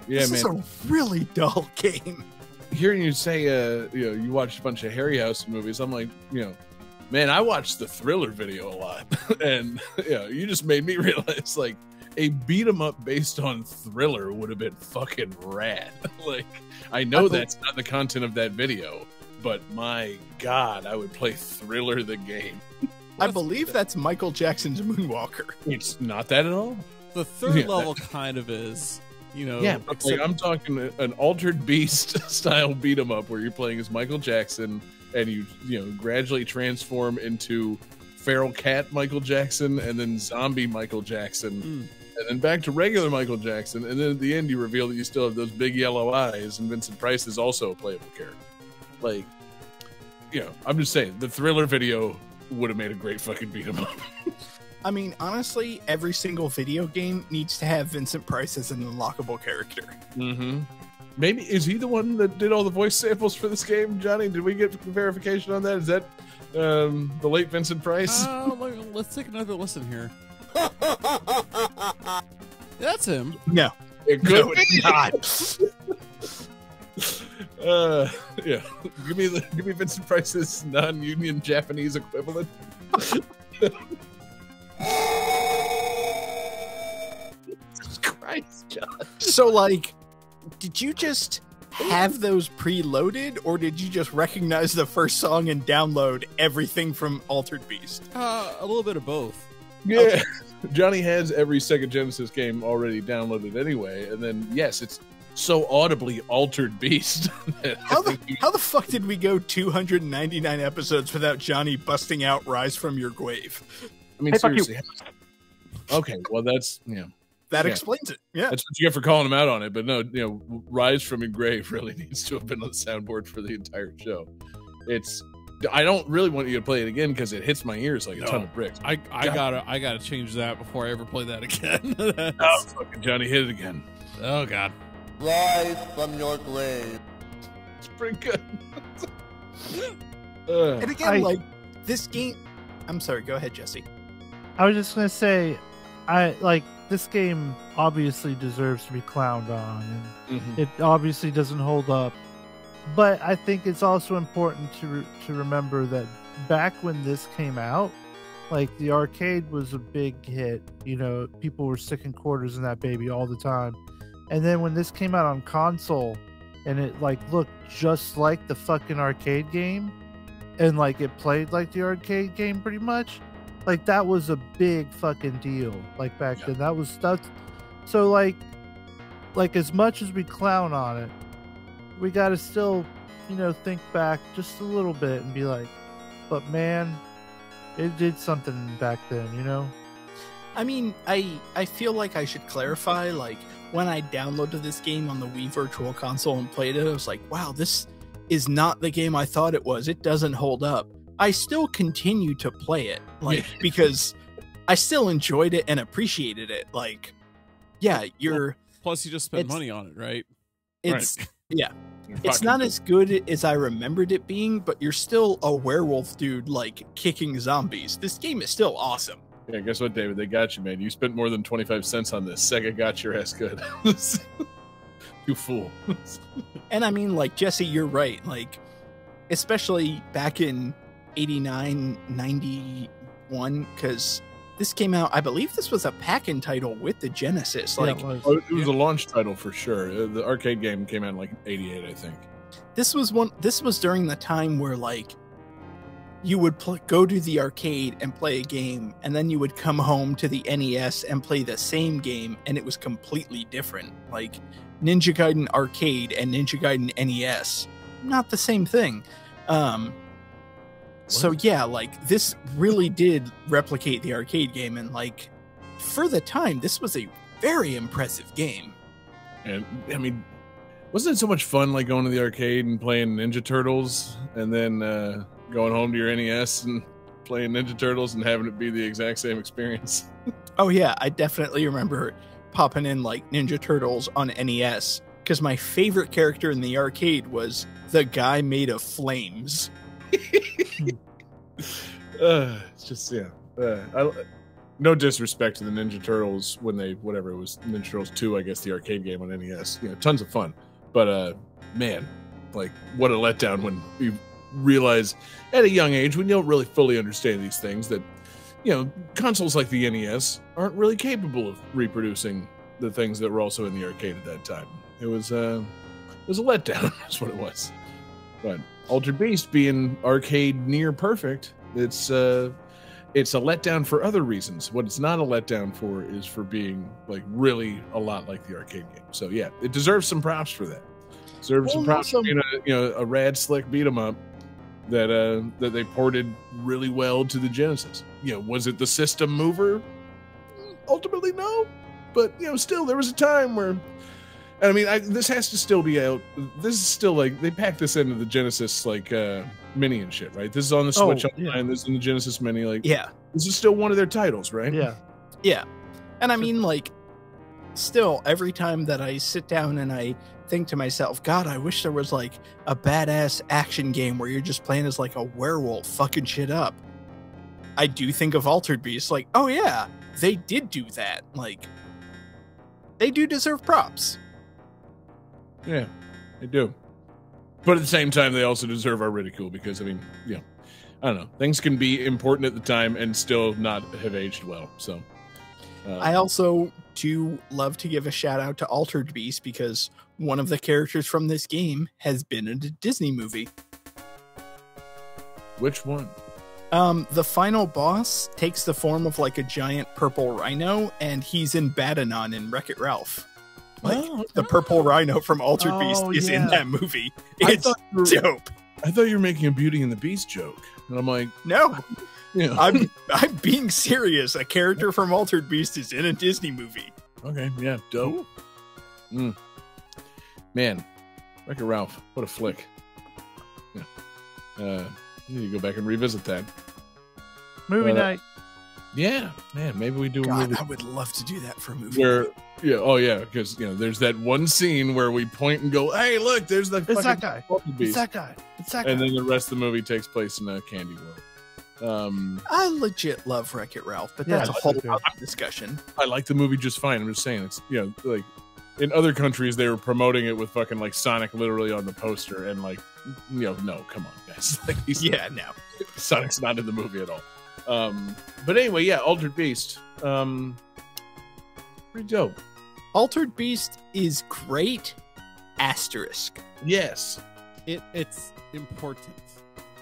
yeah, this man. is a really dull game. Hearing you say, uh, you know, you watched a bunch of Harryhausen movies, I'm like, you know, man, I watched the Thriller video a lot, and you know, you just made me realize like a beat 'em up based on Thriller would have been fucking rad. like, I know I that's not the content of that video, but my god, I would play Thriller the game. I believe that's Michael Jackson's Moonwalker. It's not that at all. The third Yeah. level kind of is, you know. Yeah, but like, I'm talking an altered beast style beat 'em up where you're playing as Michael Jackson and you you know gradually transform into feral cat Michael Jackson and then zombie Michael Jackson Mm. and then back to regular Michael Jackson and then at the end you reveal that you still have those big yellow eyes and Vincent Price is also a playable character. Like, you know, I'm just saying the Thriller video would have made a great fucking beat 'em up. I mean, honestly, every single video game needs to have Vincent Price as an unlockable character. Mm-hmm. maybe is he the one that did all the voice samples for this game, Johnny? Did we get verification on that? Is that um, the late Vincent Price? Uh, let- let's take another listen here. That's him. No, it could no, be. not. Uh, yeah. Give me the give me Vincent Price's non-union Japanese equivalent. Jesus Christ, John. So, like, did you just have those preloaded, or did you just recognize the first song and download everything from Altered Beast? Uh, a little bit of both. Yeah. Johnny has every Sega Genesis game already downloaded anyway, and then yes, it's so audibly altered beast. How the how the fuck did we go 299 episodes without Johnny busting out "Rise from Your Grave"? I mean, Hey, seriously. Okay, well that's yeah, That Yeah. explains it. Yeah. that's what you get for calling him out on it. But no, you know, Rise from Your Grave really needs to have been on the soundboard for the entire show. It's I don't really want you to play it again because it hits my ears like a ton of bricks. I, I God. gotta I gotta change that before I ever play that again. Oh, That's- fucking Johnny hit it again. oh god. Rise from your grave. It's pretty good. Uh, And again, I- like this game. I'm sorry. Go ahead, Jesse. I was just gonna say, I like this game. Obviously, deserves to be clowned on, and mhm. it obviously doesn't hold up. But I think it's also important to re- to remember that back when this came out, like the arcade was a big hit. You know, people were sticking quarters in that baby all the time. And then when this came out on console, and it like looked just like the fucking arcade game, and like it played like the arcade game pretty much, like that was a big fucking deal. Like back Yeah. then, that was stuff. So like, like as much as we clown on it, we got to still, you know, think back just a little bit and be like, but man, it did something back then, you know. I mean, I I feel like I should clarify. Like when I downloaded this game on the Wii Virtual Console and played it, I was like, "Wow, this is not the game I thought it was. It doesn't hold up." I still continue to play it, like because I still enjoyed it and appreciated it. Like, yeah, you're Plus you just spent money on it, right? it's You're it's not as good as I remembered it being, but you're still a werewolf dude, like kicking zombies. This game is still awesome. Yeah, guess what, David? They got you, man. You spent more than 25 cents on this. Sega got your ass good. you fool. And I mean, like, Jesse, you're right. Like, especially back in 89, 91, because this came out, I believe this was a pack-in title with the Genesis. Yeah, Like, it was. Oh, it was a launch title for sure. Uh, The arcade game came out in like 88, I think. this was one, this was during the time where, like, you would pl- go to the arcade and play a game, and then you would come home to the NES and play the same game, and it was completely different. Like, Ninja Gaiden Arcade and Ninja Gaiden NES, not the same thing. Um, so yeah, like this really did replicate the arcade game, and like for the time, this was a very impressive game. And I mean, wasn't it so much fun like going to the arcade and playing Ninja Turtles and then uh, going home to your NES and playing Ninja Turtles and having it be the exact same experience? Oh yeah, I definitely remember popping in like Ninja Turtles on NES because my favorite character in the arcade was the guy made of flames. uh, it's just yeah. Uh, I, no disrespect to the Ninja Turtles when they whatever it was Ninja Turtles two, I guess the arcade game on NES. You know, tons of fun. But uh, man, like what a letdown when you realize at a young age when you don't really fully understand these things that you know consoles like the NES aren't really capable of reproducing the things that were also in the arcade at that time. It was uh, it was a letdown. That's what it was. But Altered Beast being arcade near perfect, it's uh it's a letdown for other reasons. What it's not a letdown for is for being like really a lot like the arcade game. So yeah, it deserves some props for that. Deserves some props also- for being a you know a rad slick beat 'em up that uh that they ported really well to the Genesis. You know, was it the system mover? Ultimately, no. But you know, still there was a time where and I mean, I, this has to still be out. This is still like they packed this into the Genesis like uh mini and shit, right? This is on the Oh, Switch yeah. online. This is in the Genesis mini. Like, Yeah, this is still one of their titles, right? Yeah. yeah, and I mean like still, every time that I sit down and I think to myself, God, I wish there was like a badass action game where you're just playing as like a werewolf fucking shit up. I do think of Altered Beast, like, oh yeah, they did do that. Like, they do deserve props. Yeah, they do. But at the same time, they also deserve our ridicule because, I mean, you know, I don't know. Things can be important at the time and still not have aged well. So, uh, I also do love to give a shout out to Altered Beast because one of the characters from this game has been in a Disney movie. which one? Um, the final boss takes the form of like a giant purple rhino, and he's in Bad-Anon in Wreck It Ralph. Like Oh, the purple rhino from Altered Beast Oh, is in that movie. It's you were, dope. I thought you were making a Beauty and the Beast joke. And I'm like, No, yeah. I'm I'm being serious. A character from Altered Beast is in a Disney movie. okay, yeah, dope. Mm. Man, Wreck-It Ralph, what a flick. Yeah. Uh, you need to go back and revisit that. Movie Uh, night. Yeah, man, maybe we do a God, movie I would love to do that for a movie. where yeah oh yeah because you know there's that one scene where we point and go hey look there's the It's fucking that guy. It's that guy. It's that guy," and then the rest of the movie takes place in a candy world um I legit love Wreck It Ralph, but Yeah, that's a I whole other discussion. i like the movie just fine i'm just saying it's you know like in other countries they were promoting it with fucking like sonic literally on the poster and like you know no come on guys like he's Yeah, no. sonic's not in the movie at all um but anyway yeah altered beast um pretty dope Altered Beast is great. Asterisk. yes It it's important.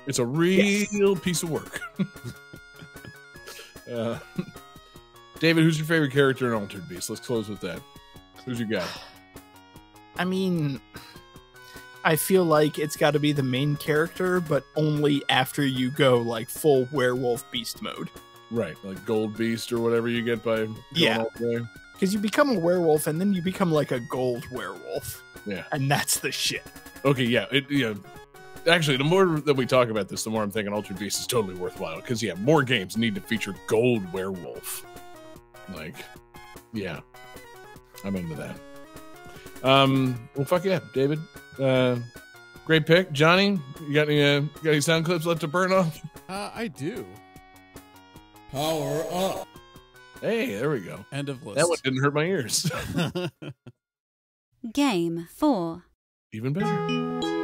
It's a real piece of work. uh, David, who's your favorite character in Altered Beast? Let's close with that. Who's your guy? I mean, I feel like it's got to be the main character, but only after you go like full werewolf beast mode. Right, like Gold Beast or whatever you get by Yeah. Because you become a werewolf and then you become like a gold werewolf. Yeah. And that's the shit. Okay, yeah, it, yeah. Actually, the more that we talk about this, the more I'm thinking Altered Beast is totally worthwhile because yeah, more games need to feature Gold Werewolf. Like, yeah, I'm into that. Um, well, fuck yeah, David. Uh, great pick, Johnny. You got any uh, got any sound clips left to burn off? Uh, I do. Power up. Hey, there we go. End of list. That one didn't hurt my ears. Game 4. Even better.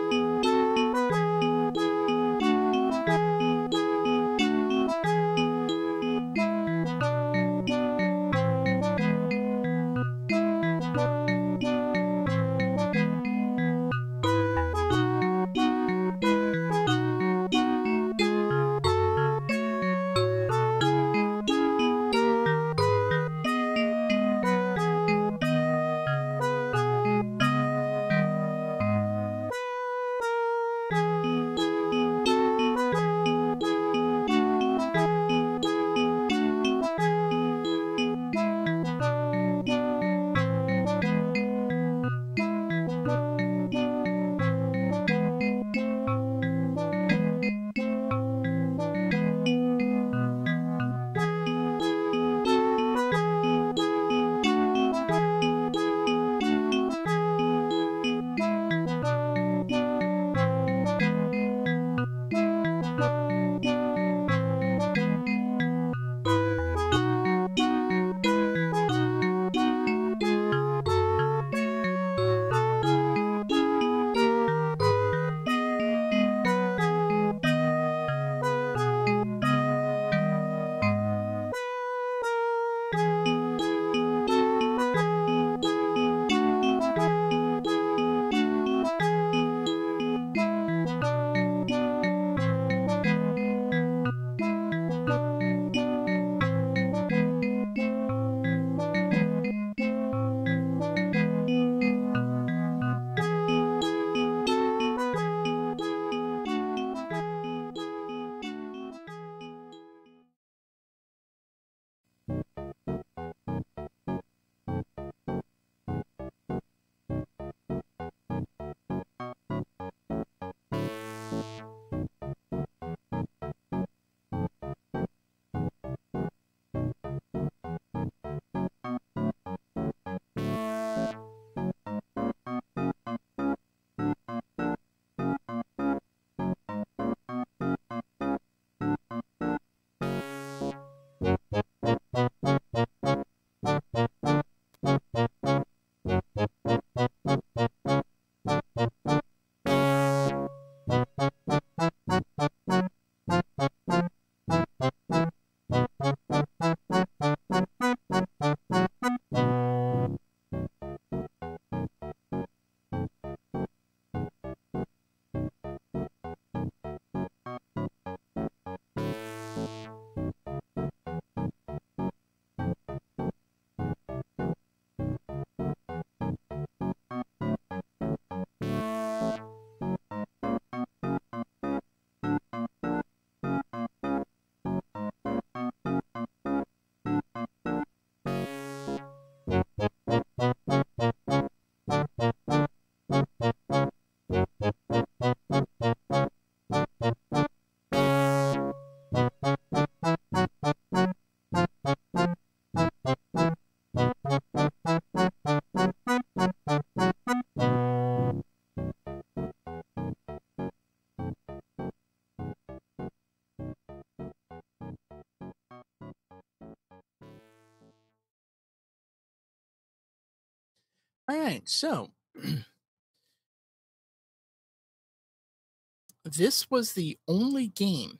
This was the only game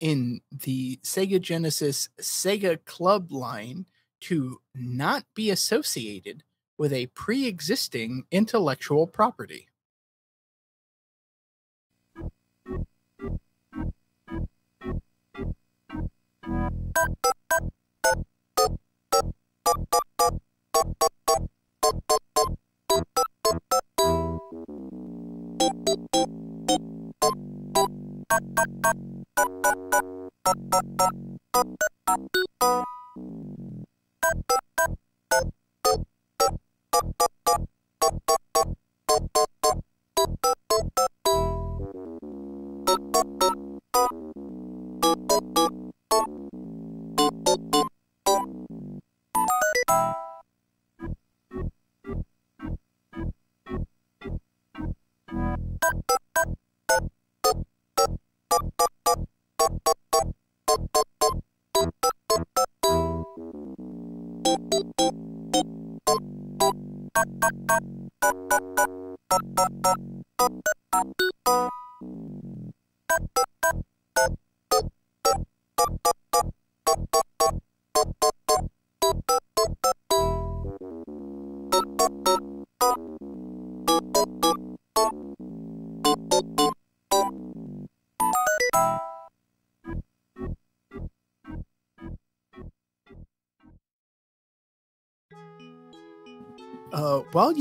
in the Sega Genesis Sega Club line to not be associated with a pre existing intellectual property.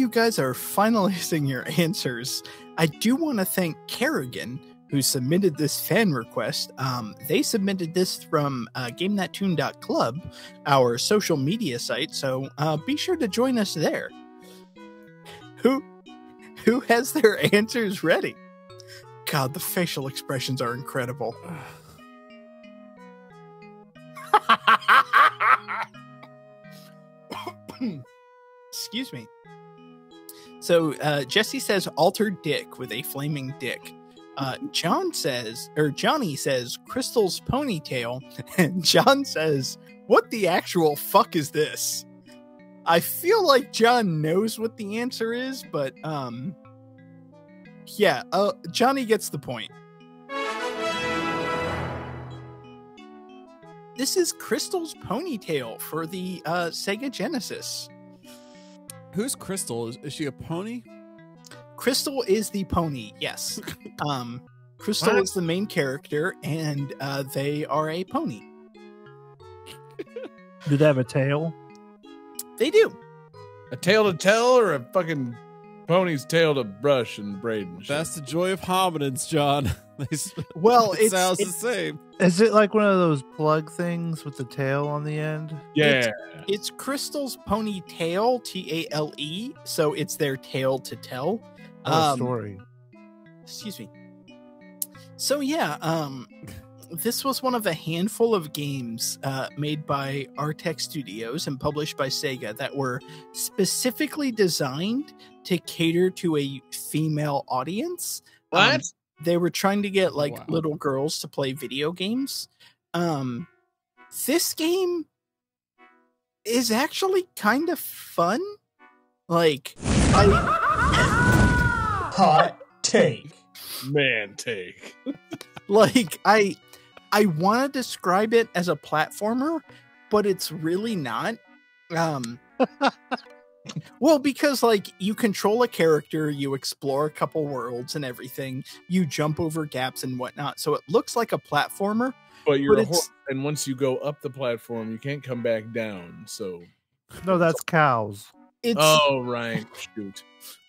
You guys are finalizing your answers, I do want to thank Kerrigan, who submitted this fan request. Um, they submitted this from uh, GameThatTune.club, our social media site, so uh, be sure to join us there. Who, who has their answers ready? God, the facial expressions are incredible. Excuse me. So uh, Jesse says altered dick with a flaming dick. Uh, John says, or Johnny says, Crystal's Pony Tale, and John says, "What the actual fuck is this?" I feel like John knows what the answer is, but um, yeah, uh, Johnny gets the point. This is Crystal's Pony Tale for the uh, Sega Genesis. Who's Crystal? Is, is she a pony? Crystal is the pony, yes. um, Crystal What? is the main character, and uh, they are a pony. Do they have a tail? They do. A tail to tell or a fucking pony's tail to brush and braid and shit? That's the joy of hominids, John. Well, it it's, sounds it's the same. Is it like one of those plug things with the tail on the end? yeah. it's Crystal's Pony Tale, T A L E. So it's their tail to tell. What a Um, story. excuse me. So yeah, um, this was one of a handful of games uh, made by Artech Studios and published by Sega that were specifically designed to cater to a female audience. Um, What? they were trying to get like Wow. little girls to play video games. Um, this game is actually kind of fun. Like, I Hot take. Man, take. like I I want to describe it as a platformer, but it's really not. Um Well, because like you control a character, you explore a couple worlds and everything, you jump over gaps and whatnot. So it looks like a platformer. But you're But a hor- and once you go up the platform, you can't come back down. So No, that's cows. It's oh right, shoot.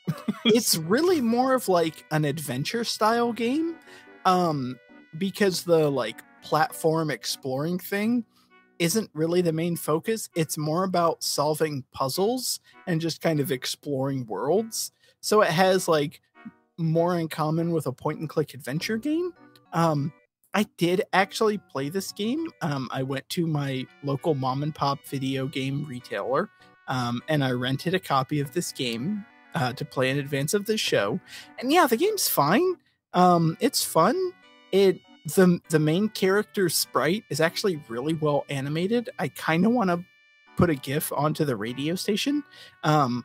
it's really more of like an adventure style game um because the like platform exploring thing isn't really the main focus it's more about solving puzzles and just kind of exploring worlds so it has like more in common with a point and click adventure game um I did actually play this game. Um, I went to my local mom and pop video game retailer um, and I rented a copy of this game uh, to play in advance of the show. And yeah, the game's fine. Um, it's fun. It the the main character sprite is actually really well animated. I kind of want to put a GIF onto the radio station. Um,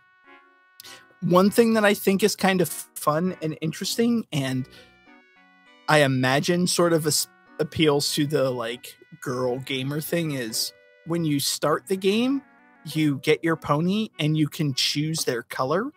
one thing that I think is kind of fun and interesting, and I imagine sort of as- appeals to the like girl gamer thing is when you start the game, you get your pony and you can choose their color.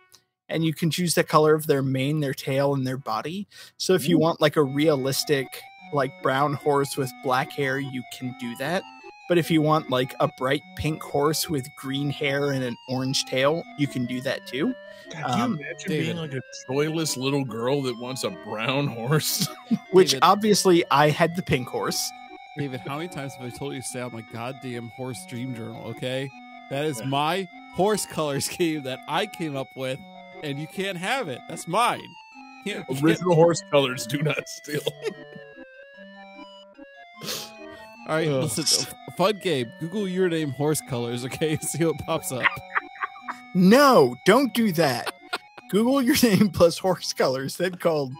And you can choose the color of their mane, their tail, and their body. So if you want like a realistic, like brown horse with black hair, you can do that. But if you want like a bright pink horse with green hair and an orange tail, you can do that too. God, can Um, you imagine David. being like a joyless little girl that wants a brown horse? Which David. obviously I had the pink horse. David, how many times have I told you to stay on my goddamn horse dream journal? Okay, that is Yeah. my horse color scheme that I came up with, and you can't have it. That's mine. Can't- you can't- Original horse colors do not steal. All right, Ugh. listen. a Fun game. Google your name horse colors. Okay, see what pops up. No, don't do that. Google your name plus horse colors, then called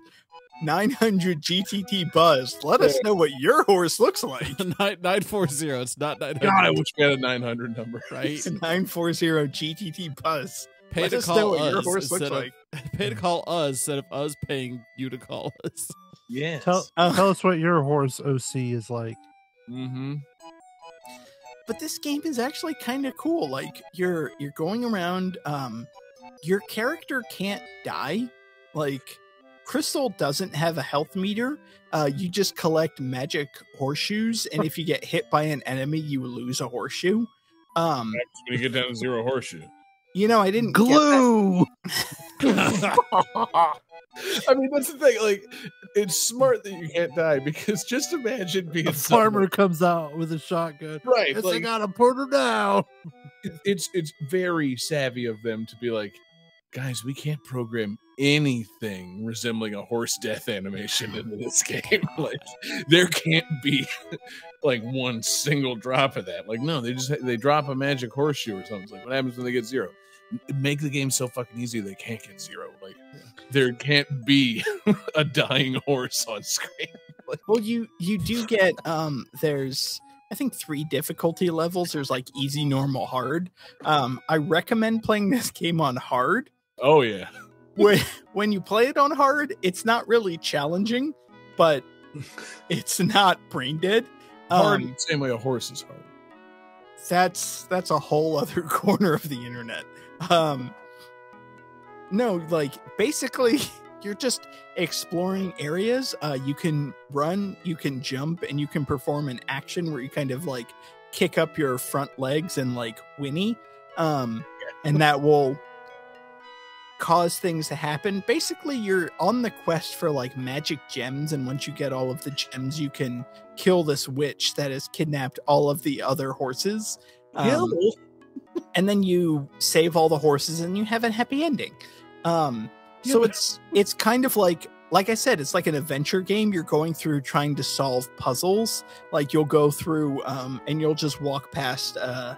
900 GTT Buzz. Let us know what your horse looks like. nine nine four zero. It's not nine God, I wish we had a 900 number. Right. It's 940 GTT Buzz. Pay Let to us know call what your us horse looks instead of like. pay to call us instead of us paying you to call us. Yes. Tell, Uh, tell us what your horse OC is like. mm-hmm. but this game is actually kind of cool like you're you're going around um your character can't die like crystal doesn't have a health meter uh you just collect magic horseshoes and if you get hit by an enemy you lose a horseshoe um When you get down to zero horseshoe. you know i didn't get that- Glue. I mean, that's the thing. Like, it's smart that you can't die because just imagine being A farmer comes out with a shotgun. right? I Like, gotta put her down. it's it's very savvy of them to be like, guys, we can't program anything resembling a horse death animation into this game. like, there can't be like one single drop of that. Like, no, they just they drop a magic horseshoe or something. It's like, what happens when they get zero? Make the game so fucking easy they can't get zero. Like, there can't be a dying horse on screen. well you you do get um there's i think three difficulty levels there's like easy normal hard um i recommend playing this game on hard Oh yeah, when when you play it on hard, it's not really challenging, but it's not brain dead. hard. Um, same way a horse is hard. that's that's a whole other corner of the internet. Um, no, like basically, you're just exploring areas. Uh, you can run, you can jump, and you can perform an action where you kind of like kick up your front legs and like whinny, um, and that will cause things to happen. Basically, you're on the quest for like magic gems, and once you get all of the gems, you can kill this witch that has kidnapped all of the other horses. Um, and then you save all the horses and you have a happy ending. Um, Yeah, so it's it's kind of like like I said, it's like an adventure game. You're going through trying to solve puzzles. Like you'll go through um, and you'll just walk past. Uh,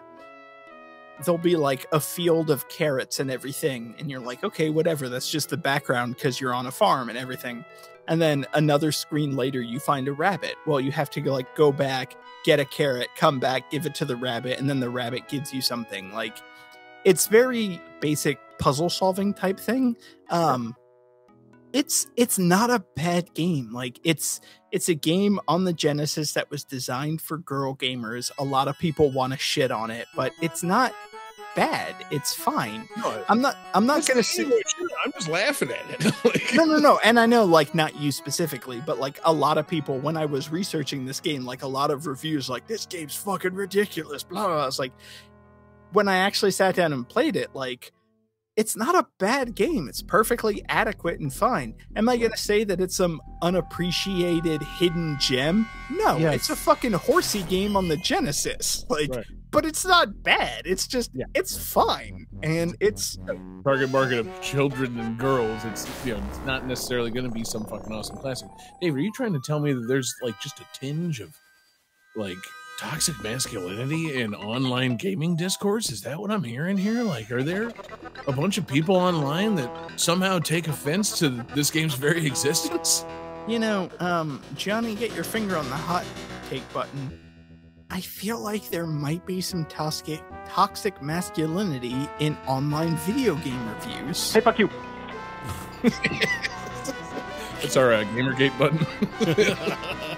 there'll be like a field of carrots and everything, and you're like, okay, whatever. That's just the background because you're on a farm and everything. And then another screen later, you find a rabbit. Well, you have to go like go back, get a carrot, come back, give it to the rabbit, and then the rabbit gives you something. Like it's very basic puzzle solving type thing. Um it's it's not a bad game. Like it's it's a game on the Genesis that was designed for girl gamers. A lot of people want to shit on it, but it's not bad. It's fine. No, I'm not I'm not going to the say I'm just laughing at it. Like- no, no, no. And I know, like, not you specifically, but like a lot of people, when I was researching this game, like a lot of reviews, like, this game's fucking ridiculous, blah, blah, blah. It's like, when I actually sat down and played it, like, it's not a bad game. It's perfectly adequate and fine. Am I going to say that it's some unappreciated hidden gem? No, Yes. it's a fucking horsey game on the Genesis. Like, Right. but it's not bad. It's just, Yeah. it's fine. And it's, target market of children and girls. It's you know, it's not necessarily going to be some fucking awesome classic. Dave, are you trying to tell me that there's like just a tinge of like toxic masculinity in online gaming discourse? Is that what I'm hearing here? Like, are there a bunch of people online that somehow take offense to this game's very existence? You know, um, Johnny, get your finger on the hot take button. I feel like there might be some toxic toxic masculinity in online video game reviews. Hey, fuck you. It's our uh, Gamergate button.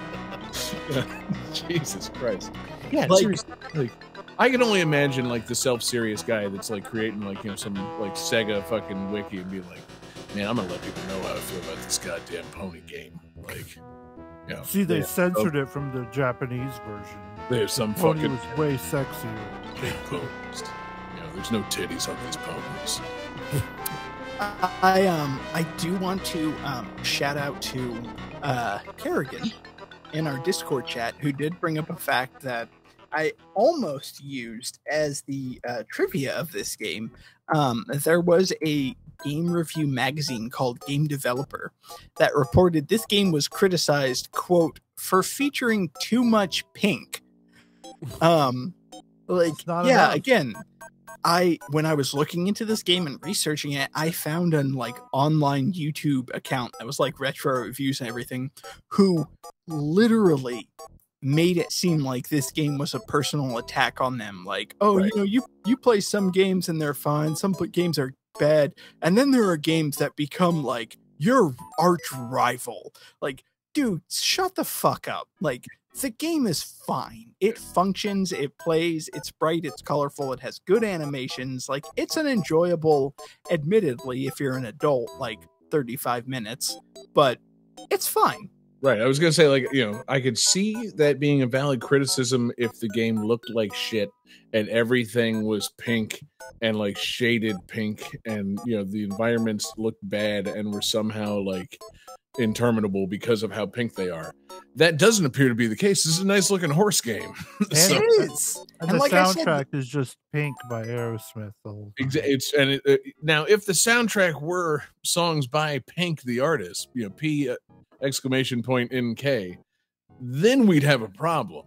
Jesus Christ. Yeah, Like- seriously. Like, I can only imagine like the self-serious guy that's like creating like you know some like Sega fucking wiki and be like, man, I'm gonna let people know how I feel about this goddamn pony game. Like, yeah, See, they yeah, censored it from the Japanese version. there's some Pony fucking was way sexier. big ponies. You know, there's no titties on these ponies. I um I do want to um shout out to uh Kerrigan in our Discord chat who did bring up a fact that I almost used as the uh, trivia of this game. Um, there was a game review magazine called Game Developer that reported this game was criticized, quote, for featuring too much pink. Um, like, not yeah, enough. again, I when I was looking into this game and researching it, I found an like online YouTube account that was like retro reviews and everything, who literally made it seem like this game was a personal attack on them. Like, oh, Right. you know, you you play some games and they're fine, some games are bad, and then there are games that become like your arch rival. Like, dude, shut the fuck up. Like, the game is fine. It functions, it plays, it's bright, it's colorful, it has good animations. Like, it's an enjoyable, admittedly, if you're an adult, like 35 minutes, but it's fine. Right. I was gonna say, like, you know, I could see that being a valid criticism if the game looked like shit and everything was pink and like shaded pink and you know the environments looked bad and were somehow like interminable because of how pink they are. That doesn't appear to be the case. This is a nice looking horse game. so, It is. And, And the like I said- soundtrack is just Pink by Aerosmith. The whole time. it's and it, uh, now if the soundtrack were songs by Pink the artist, you know, P uh, exclamation point N K, then we'd have a problem.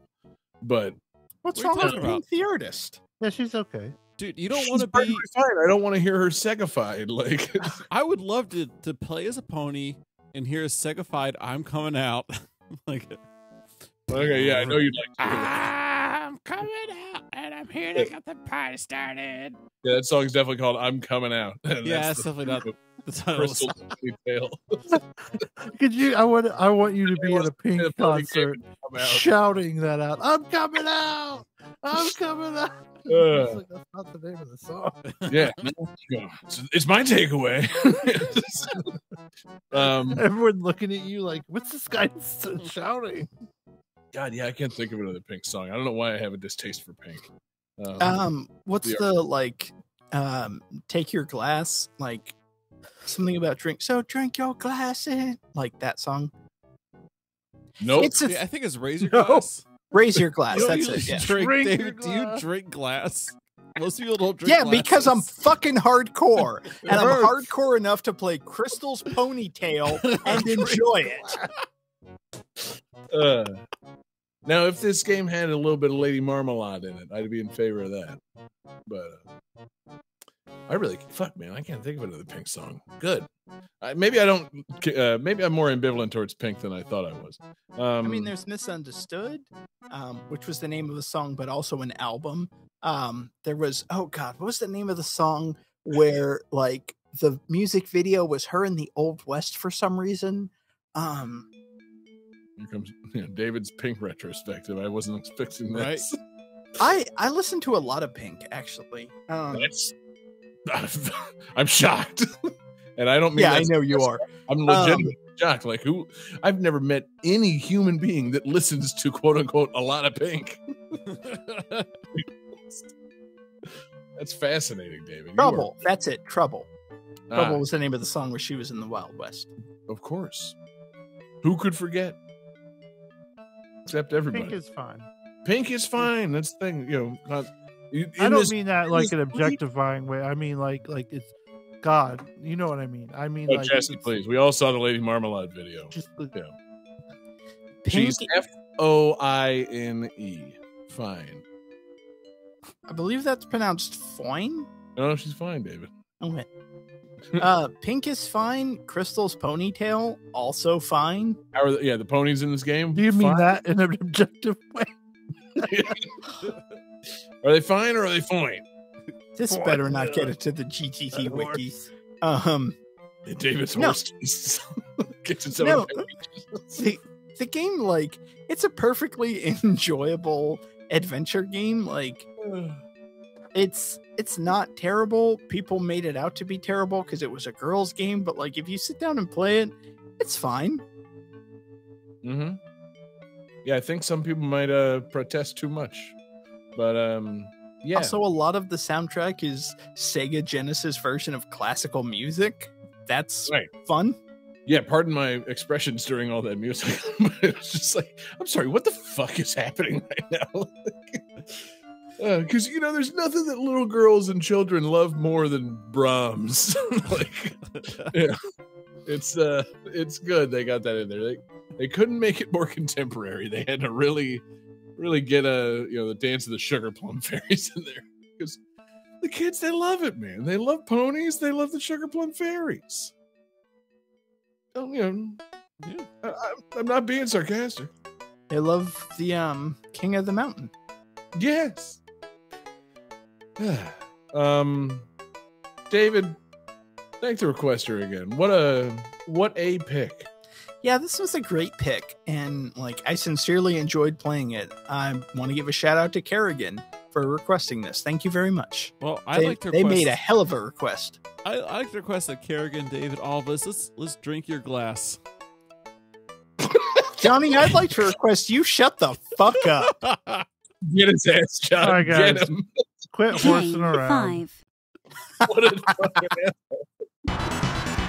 But What's wrong with talking? Pink the artist? Yeah, she's okay. Dude, you don't want to be. fine. I don't want to hear her segified. Like, I would love to to play as a pony and here's segified "I'm coming out." like, okay, yeah, I know you'd like to. I'm coming out, and I'm here to get the party started. Yeah, that song's definitely called "I'm Coming Out." Yeah, that's it's definitely not the the title. of the crystal song. detail. Could you? I want. I want you to be at a Pink concert, Come out. shouting that out. I'm coming out. I'm coming out. Uh. Like, that's not the name of the song. Yeah, no, no, it's, it's my takeaway. um, Everyone looking at you like, what's this guy shouting? God, yeah, I can't think of another Pink song. I don't know why I have a distaste for Pink. Um, Um, what's the the like um take your glass like something about drink so drink your glass in like that song nope. it's a Yeah, I think it's raise your No. glass. raise your glass You don't that's it yeah. drink, Drink your David, do you drink glass? Most people don't drink. yeah because i'm fucking hardcore and i'm hurts. hardcore enough to play crystal's pony tale and enjoy it Uh, now, if this game had a little bit of Lady Marmalade in it, I'd be in favor of that. But uh, I really fuck, man. I can't think of another Pink song. Good. I, maybe I don't. Uh, maybe I'm more ambivalent towards Pink than I thought I was. Um, i mean there's misunderstood um which was the name of the song but also an album um there was oh god what was the name of the song where like the music video was her in the old west for some reason um here comes you know, David's Pink retrospective. I wasn't expecting Right. I I listen to a lot of Pink actually. Um, That's. I'm shocked, and I don't mean. yeah, I know you are. I'm legitimately shocked. Like who? I've never met any human being that listens to quote unquote a lot of Pink. That's fascinating, David. You are- Trouble. That's it. Trouble. Ah, Trouble was the name of the song where she was in the Wild West. of course. Who could forget? Except everybody. Pink is fine. Pink is fine. That's the thing. You know, not, in I don't this- mean that like an bleak- objectifying way. I mean like like it's God. You know what I mean? I mean Oh, like Jesse, please. We all saw the Lady Marmalade video. Just the, Yeah. She's F O I N E. Fine. I believe that's pronounced Foyne. No, she's fine, David. Okay. Uh, Pink is fine. Crystal's ponytail also fine. How are the, yeah, the ponies in this game? do you mean that in an objective way? are they fine or are they fine? This What better not get it to the GTT wikis. Um, David's No. horse gets. No. the, the game, like, it's a perfectly enjoyable adventure game. Like, it's it's not terrible. People made it out to be terrible because it was a girls' game, but like, if you sit down and play it, it's fine. Mm-hmm. Yeah, I think some people might uh protest too much, but um, yeah. Also, a lot of the soundtrack is Sega Genesis version of classical music. That's Right. fun. yeah, pardon my expressions during all that music. it was just like, I'm sorry, what the fuck is happening right now? Because you know, there's nothing that little girls and children love more than Brahms. like, yeah, it's uh, it's good they got that in there. They they couldn't make it more contemporary. They had to really, really get a you know the dance of the sugar plum fairies in there because the kids they love it, man. They love ponies. They love the sugar plum fairies. Oh, you know, Yeah. I, I, I'm not being sarcastic. They love the um King of the Mountain. Yes. um, David, thank the requester again. What a what a pick. Yeah, this was a great pick, and like I sincerely enjoyed playing it. I want to give a shout out to Kerrigan for requesting this. Thank you very much. Well, I they, like to Request, they made a hell of a request. I, I like to request that Kerrigan, David, all of us, let's let's drink your glass. Johnny, I'd like to request you shut the fuck up. Get his ass, John. All right, Get guys. him. Quit horsing around. 5. What a fucking All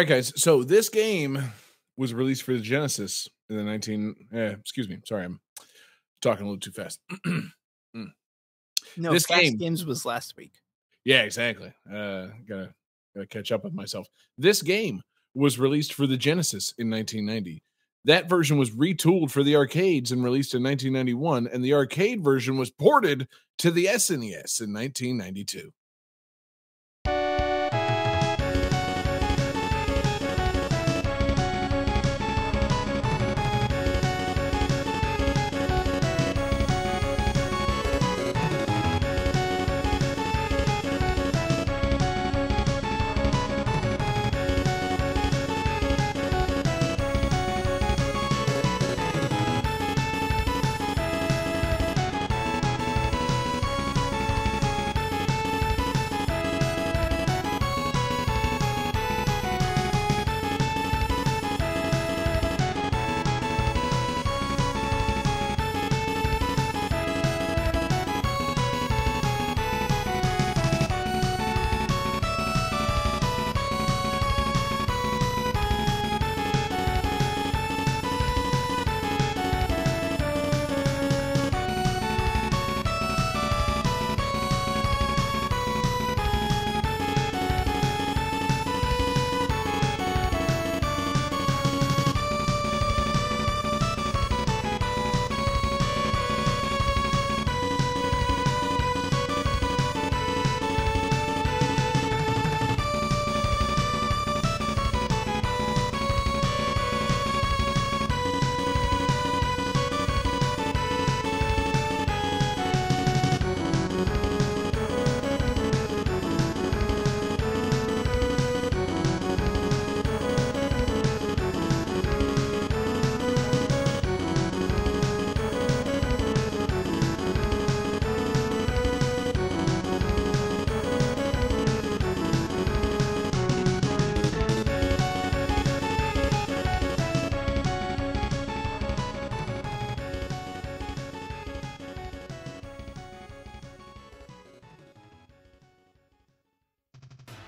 right, guys. So this game was released for the Genesis in the 19. Eh, excuse me. Sorry, I'm talking a little too fast. No, This game- Games was last week. yeah, exactly. Uh, gotta gotta catch up with myself. This game was released for the Genesis in 1990. That version was retooled for the arcades and released in 1991, and the arcade version was ported to the SNES in 1992.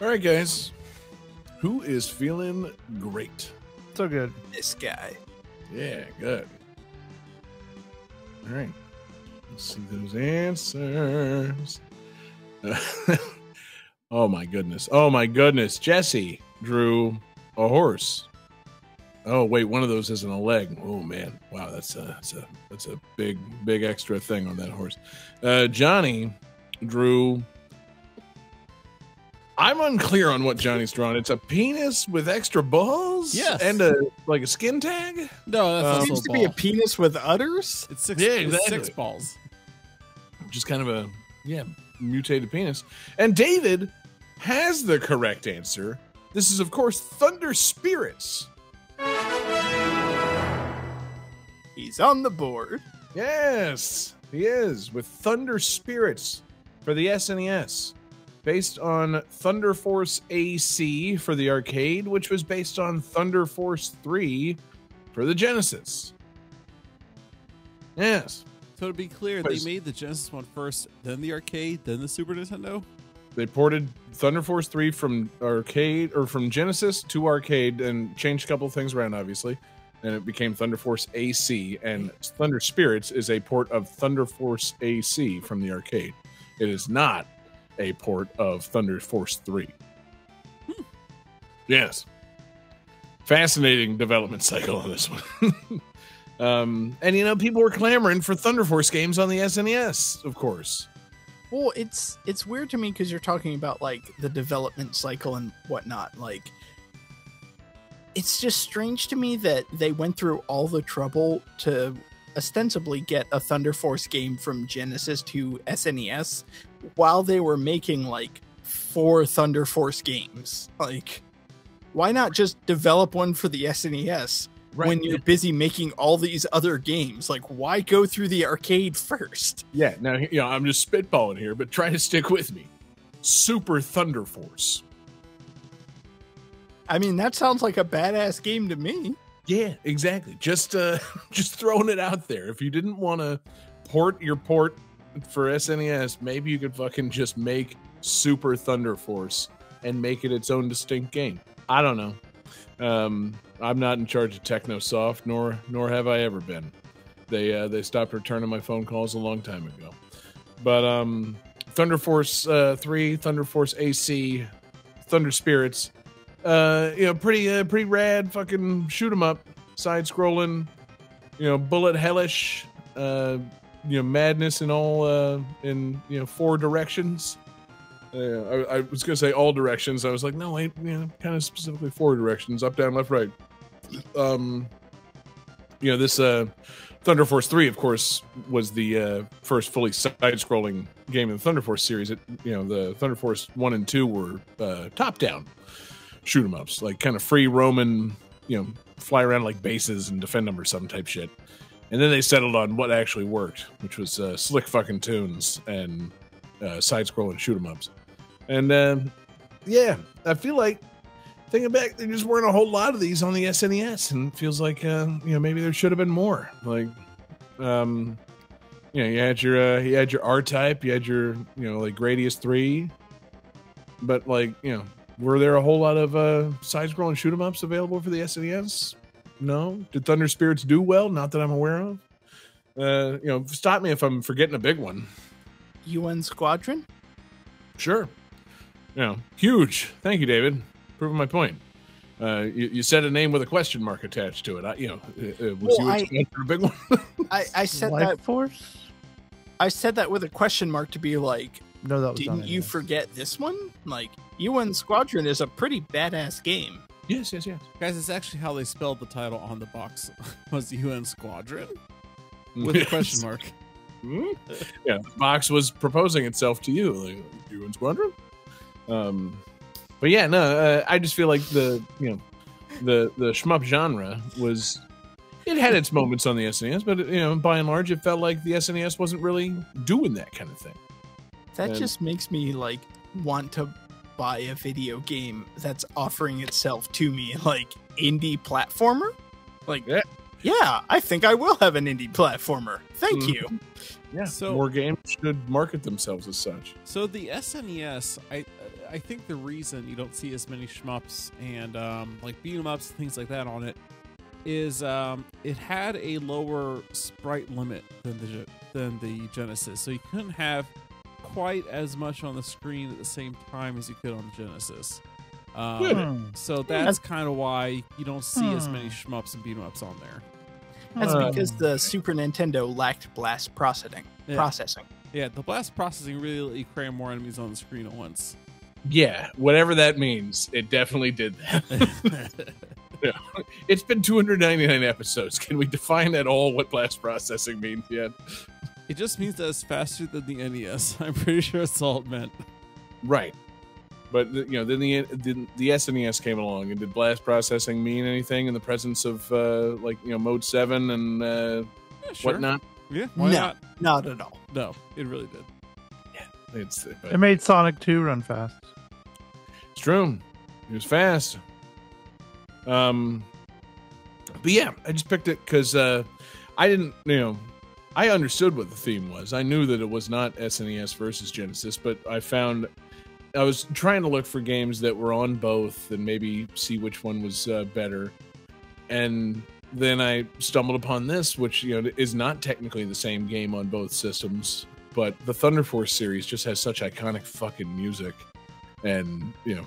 All right, guys. Who is feeling great? So good. This guy. Yeah, good. All right. Let's see those answers. oh my goodness. Oh my goodness. Jesse drew a horse. Oh wait, one of those isn't a leg. Oh man. Wow, that's a that's a that's a big big extra thing on that horse. Uh Johnny drew I'm unclear on what Johnny's drawn. It's a penis with extra balls? Yes. And a like a skin tag? No, that's Um, Seems a to be a penis with udders. It's six. Yeah, exactly. six balls. just kind of a yeah mutated penis and david has the correct answer this is of course thunder spirits He's on the board. yes he is with thunder spirits for the snes based on thunder force ac for the arcade which was based on thunder force 3 for the genesis yes So to be clear, they made the Genesis one first, then the arcade, then the Super Nintendo. they ported Thunder Force 3 from arcade or from Genesis to arcade and changed a couple of things around, obviously. And it became Thunder Force AC. And Thunder Spirits is a port of Thunder Force AC from the arcade. It is not a port of Thunder Force 3. Yes. Fascinating development cycle on this one. um, and you know, people were clamoring for Thunder Force games on the SNES, of course. Well, it's it's weird to me because you're talking about like the development cycle and whatnot. Like, it's just strange to me that they went through all the trouble to ostensibly get a Thunder Force game from Genesis to SNES while they were making like four Thunder Force games. Like, why not just develop one for the SNES when you're busy making all these other games? Like, why go through the arcade first? Yeah, now you know I'm just spitballing here, but try to stick with me. Super Thunder Force. I mean, that sounds like a badass game to me. Yeah, exactly. Just uh just throwing it out there. If you didn't want to port your port for SNES, maybe you could fucking just make Super Thunder Force and make it its own distinct game. I don't know. Um, I'm not in charge of TechnoSoft, nor nor have I ever been. They uh, they stopped returning my phone calls a long time ago. But um, Thunder Force uh, three, Thunder Force AC, Thunder Spirits, uh, you know, pretty uh, pretty rad. Fucking shoot 'em up, side scrolling, you know, bullet hellish, uh, you know, madness in all uh, in you know four directions. Uh, I, I was gonna say all directions. I was like, no, wait, you know, kind of specifically four directions: up, down, left, right. Um, you know, this uh, Thunder Force Three, of course, was the uh, first fully side-scrolling game in the Thunder Force series. It, you know, the Thunder Force One and Two were uh, top-down shoot 'em ups, like kind of free roaming, you know, fly around like bases and defend them or some type shit. And then they settled on what actually worked, which was uh, slick fucking tunes and uh, side-scrolling shoot 'em ups. And uh, yeah, I feel like thinking back, there just weren't a whole lot of these on the SNES, and it feels like uh, you know maybe there should have been more. Like, um, you know, you had your uh, you had your R Type, you had your you know like Gradius three, but like you know, were there a whole lot of uh, side-scrolling shoot 'em ups available for the SNES? No. Did Thunder Spirits do well? Not that I'm aware of. Uh, you know, stop me if I'm forgetting a big one. UN Squadron? Sure. You know, huge. Thank you, David. Proving my point. Uh, you, you said a name with a question mark attached to it. I, you know, uh, uh, was Well, you I- a big one? I, I said Life that Force? I said that with a question mark to be like, No, that was didn't you forget this one? Like, UN Squadron is a pretty badass game. Yes, yes, yes. Guys, it's actually how they spelled the title on the box was UN Squadron with a question mark. Hmm? yeah, the box was proposing itself to you, like you in Squadron. Um, but yeah, no, uh, I just feel like the you know the the shmup genre was it had its moments on the SNES, but you know by and large it felt like the SNES wasn't really doing that kind of thing. That And- just makes me like want to buy a video game that's offering itself to me like indie platformer. Like, Yeah. yeah, I think I will have an indie platformer. Thank Mhm. you. Yeah, So- more games should market themselves as such. So the SNES, I I think the reason you don't see as many shmups and um, like beat 'em ups and things like that on it is um, it had a lower sprite limit than the than the Genesis, so you couldn't have quite as much on the screen at the same time as you could on the Genesis. Um, Hmm. so that's kind of why you don't see as many shmups and beat 'em ups on there. That's because the Super Nintendo lacked blast processing. Yeah. Processing. Yeah, the blast processing really let you cram more enemies on the screen at once. Yeah, whatever that means, it definitely did that. it's been 299 episodes. Can we define at all what blast processing means yet? It just means that it's faster than the NES. I'm pretty sure that's all it meant. Right. But you know, then the then the SNES came along, and did blast processing mean anything in the presence of uh, like you know Mode Seven and uh, Yeah, sure. whatnot? Yeah, why No. not? Not at all. No, it really did. Yeah, It's, It made Sonic 2 run fast. it's true. It was fast. Um, but yeah, I just picked it because uh, I didn't, you know, I understood what the theme was. I knew that it was not SNES versus Genesis, but I found I was trying to look for games that were on both and maybe see which one was uh, better. And then I stumbled upon this, which you know is not technically the same game on both systems, but the Thunder Force series just has such iconic fucking music, and you know,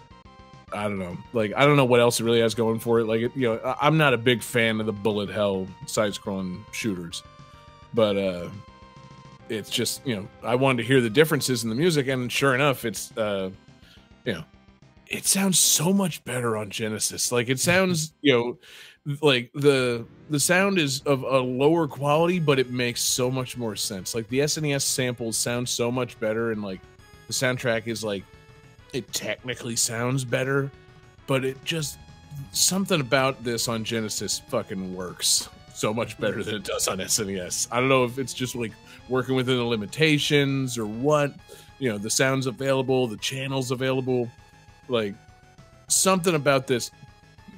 I don't know, like I don't know what else it really has going for it. Like it, you know, I'm not a big fan of the bullet hell side-scrolling shooters, but uh it's just you know I wanted to hear the differences in the music, and sure enough, it's uh you know it sounds so much better on Genesis. Like it sounds you know like the the sound is of a lower quality, but it makes so much more sense. Like the SNES samples sound so much better, and like the soundtrack is like it technically sounds better, but it just something about this on Genesis fucking works so much better than it does on SNES. I don't know if it's just like working within the limitations or what. You know, the sounds available, the channels available, like something about this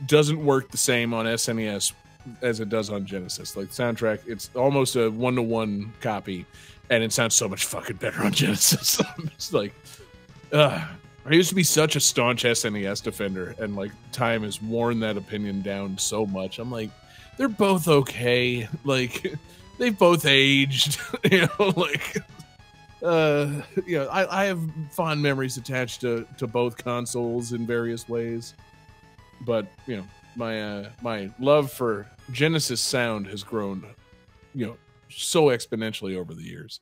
doesn't work the same on SNES as it does on Genesis. Like soundtrack, it's almost a one to one copy, and it sounds so much fucking better on Genesis. Just like, uh, I used to be such a staunch SNES defender, and like time has worn that opinion down so much. I'm like, they're both okay. Like, they've both aged. you know, like, uh, you know, I, I have fond memories attached to to both consoles in various ways, but you know, my uh, my love for Genesis sound has grown, you know, so exponentially over the years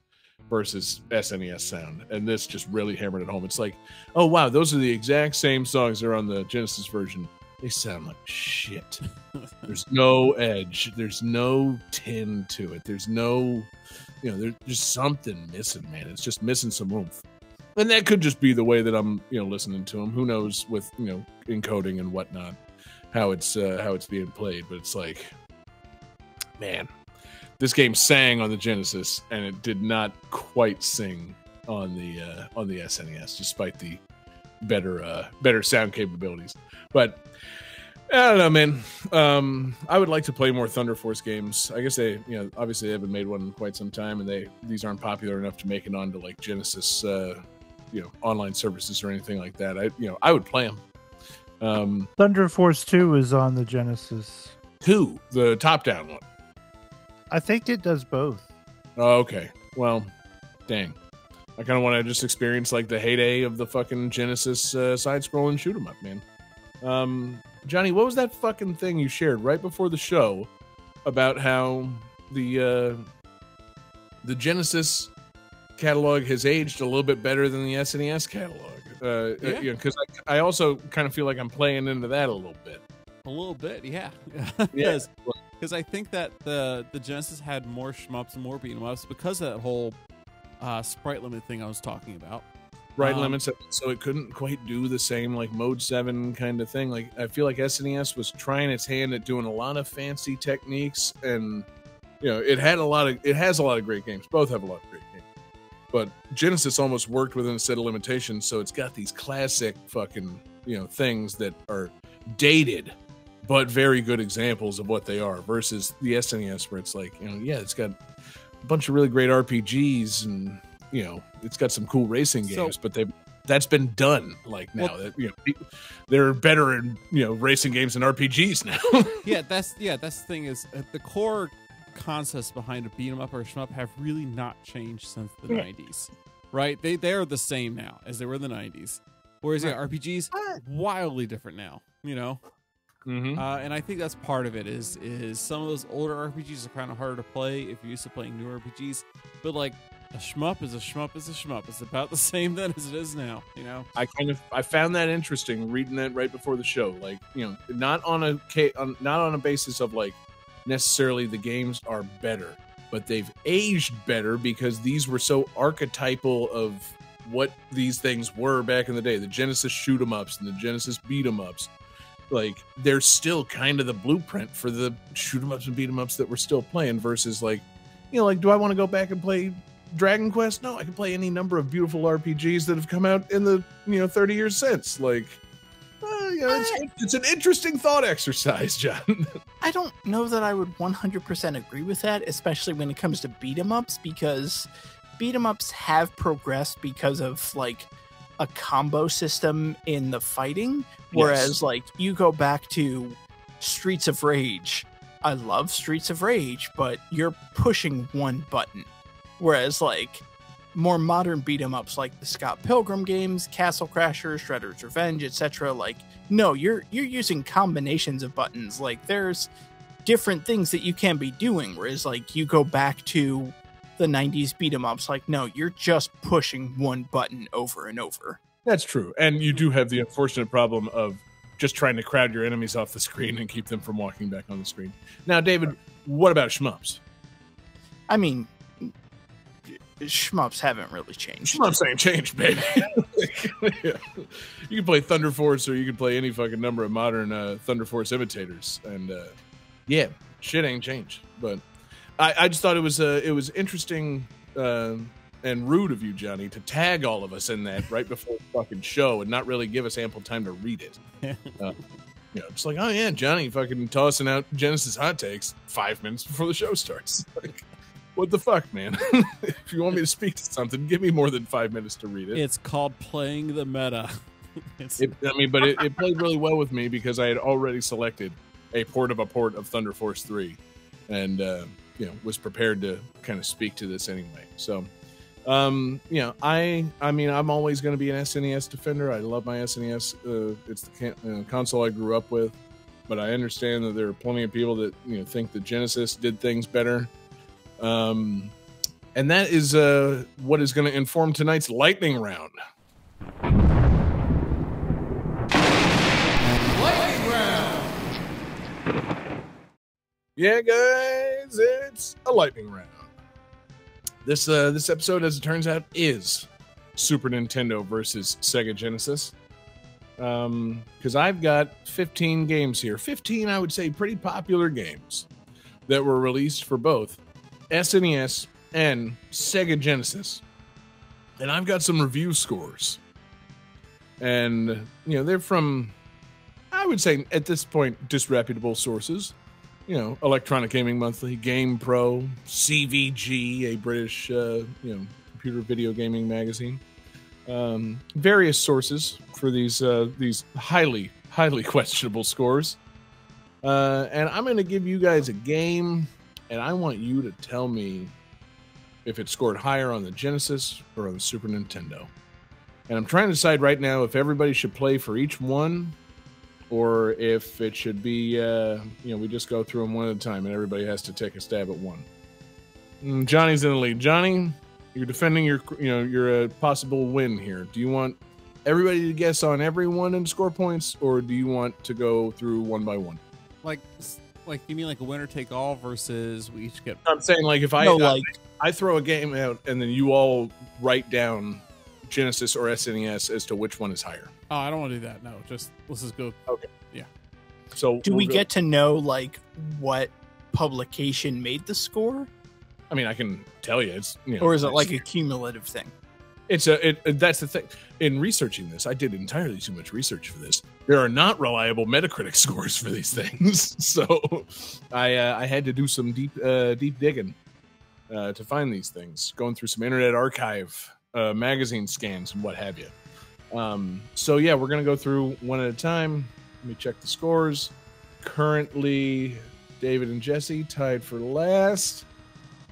versus SNES sound, and this just really hammered it home. It's like, oh wow, those are the exact same songs that are on the Genesis version. They sound like shit. There's no edge. There's no tin to it. There's no, you know, there's just something missing, man. It's just missing some oomph. And that could just be the way that I'm, you know, listening to them. Who knows with you know encoding and whatnot, how it's uh, how it's being played. But it's like, man, this game sang on the Genesis, and it did not quite sing on the uh, on the SNES, despite the better uh, better sound capabilities. But I don't know, man. Um, I would like to play more Thunder Force games. I guess they, you know, obviously they haven't made one in quite some time, and they these aren't popular enough to make it onto like Genesis, uh, you know, online services or anything like that. I, you know, I would play them. Um, Thunder Force 2 is on the Genesis. two, the top down one. I think it does both. Oh, okay. Well, dang. I kind of want to just experience like the heyday of the fucking Genesis uh, side-scrolling shoot 'em up, man. Um, Johnny, what was that fucking thing you shared right before the show about how the uh, the Genesis catalog has aged a little bit better than the SNES catalog? Uh, Yeah. yeah, because I, I also kind of feel like I'm playing into that a little bit. A little bit, yeah. Yeah. Because I think that the the Genesis had more shmups and more beat 'em ups because of that whole uh, sprite limit thing I was talking about. right Um, limits so it couldn't quite do the same like mode 7 kind of thing. Like i feel like snes was trying its hand at doing a lot of fancy techniques and you know it had a lot of it has a lot of great games. Both have a lot of great games. But genesis almost worked within a set of limitations so it's got these classic fucking you know things that are dated but very good examples of what they are versus the snes where it's like you know yeah it's got bunch of really great rpgs and you know it's got some cool racing So- games but they that's been done like now Well- that you know they're better in you know racing games and rpgs now yeah, that's yeah, that's the thing is uh, the core concepts behind a beat 'em up or a shmup have really not changed since the Yeah. '90s, right? They they are the same now as they were in the '90s. Whereas yeah, RPGs wildly different now, you know. Mm-hmm. Uh, and I think that's part of it is is some of those older RPGs are kind of harder to play if you're used to playing newer RPGs. But like a shmup is a shmup is a shmup. It's about the same then as it is now, you know. I kind of I found that interesting reading that right before the show. Like you know, not on a not on a basis of like necessarily the games are better, but they've aged better because these were so archetypal of what these things were back in the day. The Genesis shoot 'em ups and the Genesis beat 'em ups. Like they're still kind of the blueprint for the shoot 'em ups and beat 'em ups that we're still playing. Versus like, you know, like do I want to go back and play Dragon Quest? No, I can play any number of beautiful RPGs that have come out in the you know 30 years since. Like, uh, you know, it's, it's an interesting thought exercise, John. I don't know that I would 100% agree with that, especially when it comes to beat 'em ups, because beat 'em ups have progressed because of like a combo system in the fighting. Whereas, Yes. like, you go back to Streets of Rage. I love Streets of Rage, but you're pushing one button. Whereas, like, more modern beat 'em ups like the Scott Pilgrim games, Castle Crashers, Shredder's Revenge, etc. Like, no, you're you're using combinations of buttons. Like, there's different things that you can be doing. Whereas, like, you go back to the 90s beat 'em ups, like, no, you're just pushing one button over and over. That's true, and you do have the unfortunate problem of just trying to crowd your enemies off the screen and keep them from walking back on the screen. Now, David, what about shmups? I mean, shmups haven't really changed. Shmups ain't changed, baby. Yeah. You can play Thunder Force, or you can play any fucking number of modern uh, Thunder Force imitators, and uh, yeah, shit ain't changed. But I, I just thought it was uh, it was interesting uh, and rude of you, Johnny, to tag all of us in that right before the fucking show and not really give us ample time to read it. Uh, you know, just like, oh yeah, Johnny fucking tossing out Genesis hot takes five minutes before the show starts. Like, what the fuck, man? if you want me to speak to something, give me more than five minutes to read it. It's called playing the meta. It, I mean, but it, it played really well with me because I had already selected a port of a port of Thunder Force 3 and, uh, you know, was prepared to kind of speak to this anyway. So, um, you know, I, I mean, I'm always going to be an SNES defender. I love my SNES. Uh, it's the can- uh, console I grew up with, but I understand that there are plenty of people that, you know, think the Genesis did things better. Um, and that is uh, what is going to inform tonight's lightning round. Yeah, guys, it's a lightning round. This uh this episode, as it turns out, is Super Nintendo versus Sega Genesis. Um, because I've got 15 games here. 15, I would say, pretty popular games that were released for both SNES and Sega Genesis. And I've got some review scores. And you know, they're from I would say at this point disreputable sources you know, Electronic Gaming Monthly, Game Pro, CVG, a British, uh, you know, computer video gaming magazine. Um, various sources for these uh, these highly highly questionable scores. Uh, and I'm going to give you guys a game, and I want you to tell me if it scored higher on the Genesis or on the Super Nintendo. And I'm trying to decide right now if everybody should play for each one or if it should be, uh, you know, we just go through them one at a time and everybody has to take a stab at one. Mm, Johnny's in the lead. Johnny, you're defending your, you know, your uh, possible win here. Do you want everybody to guess on everyone and score points, or do you want to go through one by one? like, like you mean like a winner take all versus we each get. I'm saying like if I no, like I throw a game out and then you all write down Genesis or SNES as to which one is higher. Oh, I don't want to do that. No, just let's just go. Okay. Yeah. So do we'll we go- get to know like what publication made the score, I mean, I can tell you, it's you know, or is it like a cumulative thing? It's a. It, it- that's the thing. In researching this, I did entirely too much research for this. There are not reliable Metacritic scores for these things, so I uh, I had to do some deep uh, deep digging uh, to find these things. Going through some Internet Archive uh, magazine scans and what have you. Um, so yeah, we're gonna go through one at a time. Let me check the scores. Currently, David and Jesse tied for last.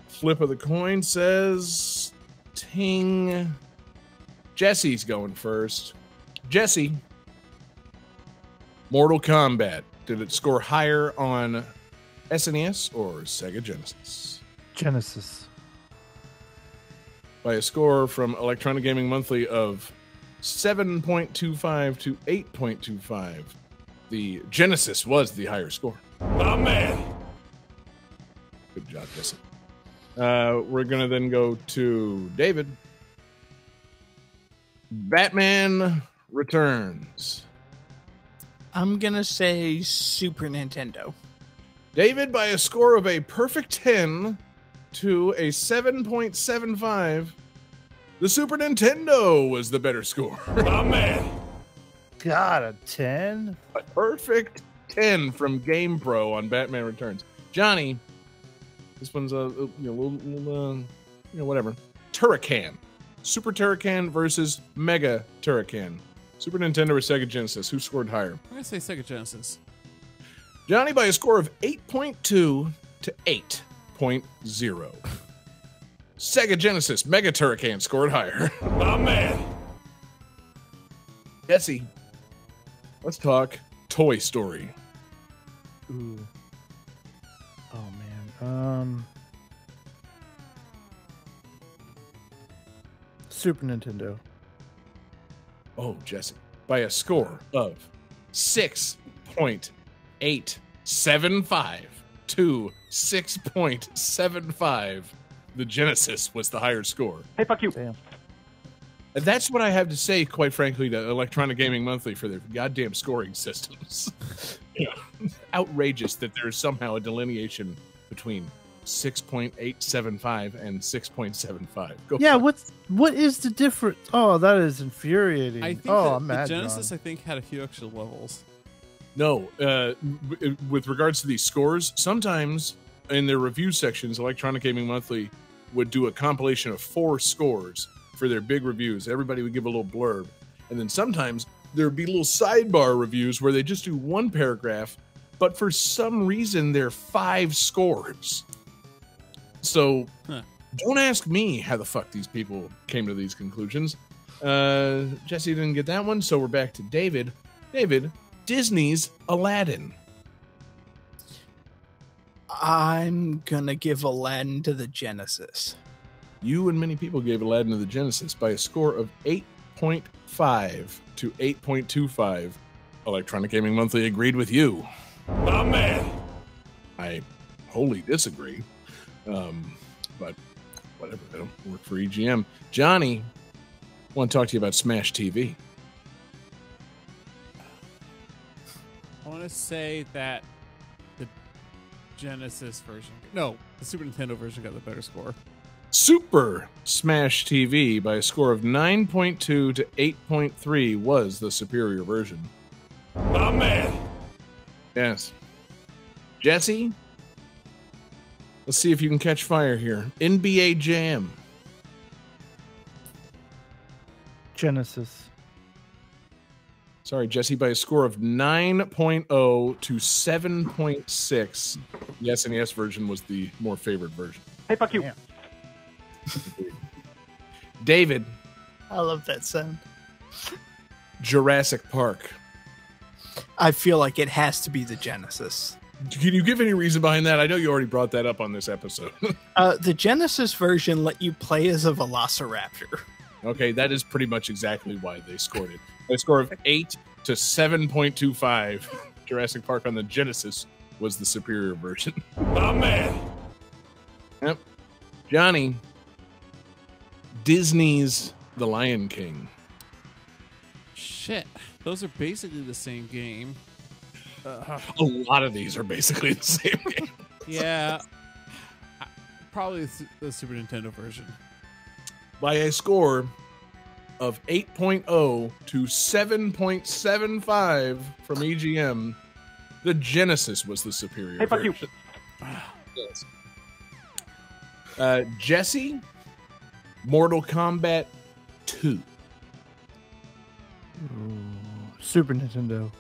Flip of the coin says Ting. Jesse's going first. Jesse, Mortal Kombat. Did it score higher on SNES or Sega Genesis? Genesis. By a score from Electronic Gaming Monthly of 7.25 to 8.25. The Genesis was the higher score. My man. Good job, Jesse. Uh, we're gonna then go to David. Batman Returns. I'm gonna say Super Nintendo. David, by a score of a perfect 10 to a 7.75, the Super Nintendo was the better score. My man. Got a 10? a perfect 10 from Game Pro on Batman Returns. Johnny, this one's a, a you know, little, little uh, you know, whatever. Turrican. Super Turrican versus Mega Turrican. Super Nintendo or Sega Genesis. Who scored higher? I'm gonna say Sega Genesis. Johnny by a score of 8.2 to 8.0. Sega Genesis Mega Turrican scored higher. My man. Jesse, let's talk Toy Story. Ooh. Oh man. Um Super Nintendo. Oh, Jesse, by a score of 6.875 to 6.75. The Genesis was the higher score. Hey, fuck you. Damn. That's what I have to say, quite frankly, to Electronic Gaming Monthly for their goddamn scoring systems. You know, outrageous that there's somehow a delineation between 6.875 and 6.75. Go Yeah, what's what is the difference? Oh, that is infuriating. I think oh, I'm the mad. Genesis, John. I think, had a few extra levels. No, uh, w- with regards to these scores, sometimes in their review sections, Electronic Gaming Monthly would do a compilation of four scores for their big reviews. Everybody would give a little blurb, And then sometimes there'd be little sidebar reviews where they just do one paragraph, but for some reason they're five scores. So Huh. don't ask me how the fuck these people came to these conclusions. Uh, Jesse didn't get that one, so we're back to David. David, Disney's Aladdin. I'm gonna give Aladdin to the Genesis. You and many people gave Aladdin to the Genesis by a score of 8.5 to 8.25. Electronic Gaming Monthly agreed with you. My man. I wholly disagree. Um, but whatever, I don't work for EGM. Johnny, I want to talk to you about Smash TV. I want to say that the Genesis version, no, the Super Nintendo version got the better score. Super Smash TV by a score of 9.2 to 8.3 was the superior version. My man. Yes. Jesse, let's see if you can catch fire here. NBA Jam. Genesis. Sorry, Jesse, by a score of 9.0 to 7.6. The SNES version was the more favored version. Hey, fuck you. David, I love that sound. Jurassic Park. I feel like it has to be the Genesis. Can you give any reason behind that? I know you already brought that up on this episode. Uh, the Genesis version let you play as a Velociraptor. okay, that is pretty much exactly why they scored it. By a score of 8 to 7.25, Jurassic Park on the Genesis was the superior version. My man. Yep. Johnny, Disney's The Lion King. Shit, those are basically the same game. Uh, A lot of these are basically the same game. yeah, probably the Super Nintendo version. By a score of 8.0 to 7.75 from EGM, the Genesis was the superior. Hey, fuck you. version. Yes. Uh, Jesse, Mortal Kombat 2. Ooh, Super Nintendo.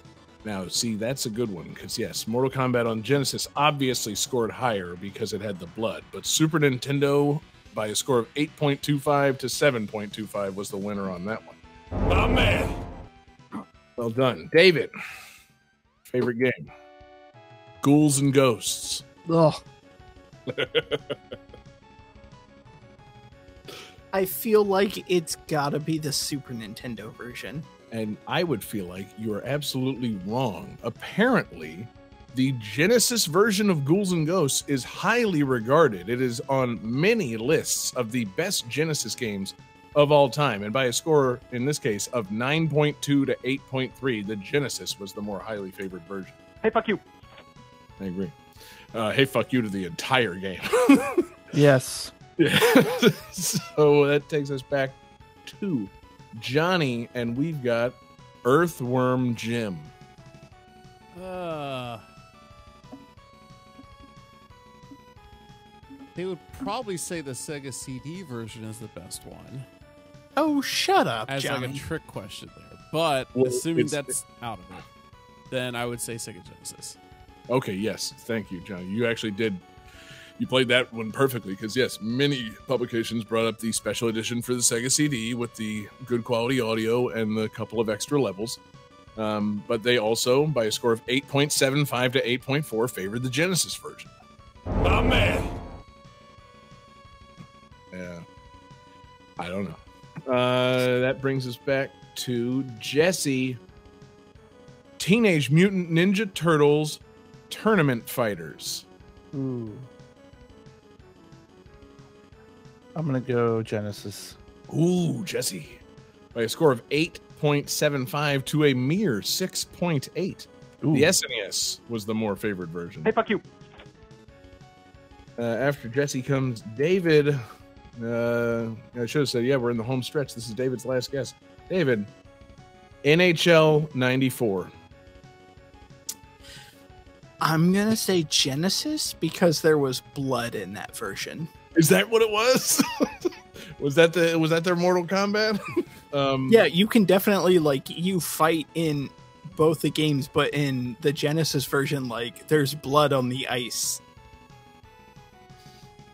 Now, see, that's a good one because, yes, Mortal Kombat on Genesis obviously scored higher because it had the blood, but Super Nintendo, by a score of 8.25 to 7.25, was the winner on that one. My man. Well done. David, favorite game? Ghouls and Ghosts. Ugh. I feel like it's gotta be the Super Nintendo version. And I would feel like you are absolutely wrong. Apparently, the Genesis version of Ghouls and Ghosts is highly regarded. It is on many lists of the best Genesis games of all time. And by a score, in this case, of 9.2 to 8.3, the Genesis was the more highly favored version. Hey, fuck you. I agree. Uh, hey, fuck you to the entire game. Yes. Yeah. so that takes us back to Johnny, and we've got Earthworm Jim. Uh, they would probably say the Sega CD version is the best one, Oh, shut up, as Johnny. like a trick question there. But Well, assuming that's out of it, then I would say Sega Genesis. Okay, yes, thank you, Johnny. You actually did. You played that one perfectly because yes, many publications brought up the special edition for the Sega CD with the good quality audio and the couple of extra levels. Um, but they also, by a score of 8.75 to 8.4, favored the Genesis version. My man. Yeah. I don't know. Uh, that brings us back to Jesse. Teenage Mutant Ninja Turtles Tournament Fighters. Ooh. I'm gonna go Genesis. Ooh, Jesse. By a score of 8.75 to a mere 6.8. Ooh. The SNES was the more favored version. Hey, fuck you. Uh, after Jesse comes David. Uh, I should have said, yeah, we're in the home stretch. This is David's last guess. David, NHL 94. I'm gonna say Genesis because there was blood in that version. Is that what it was? Was that the was that their Mortal Kombat? um, Yeah, you can definitely like you fight in both the games, but in the Genesis version, like there's blood on the ice.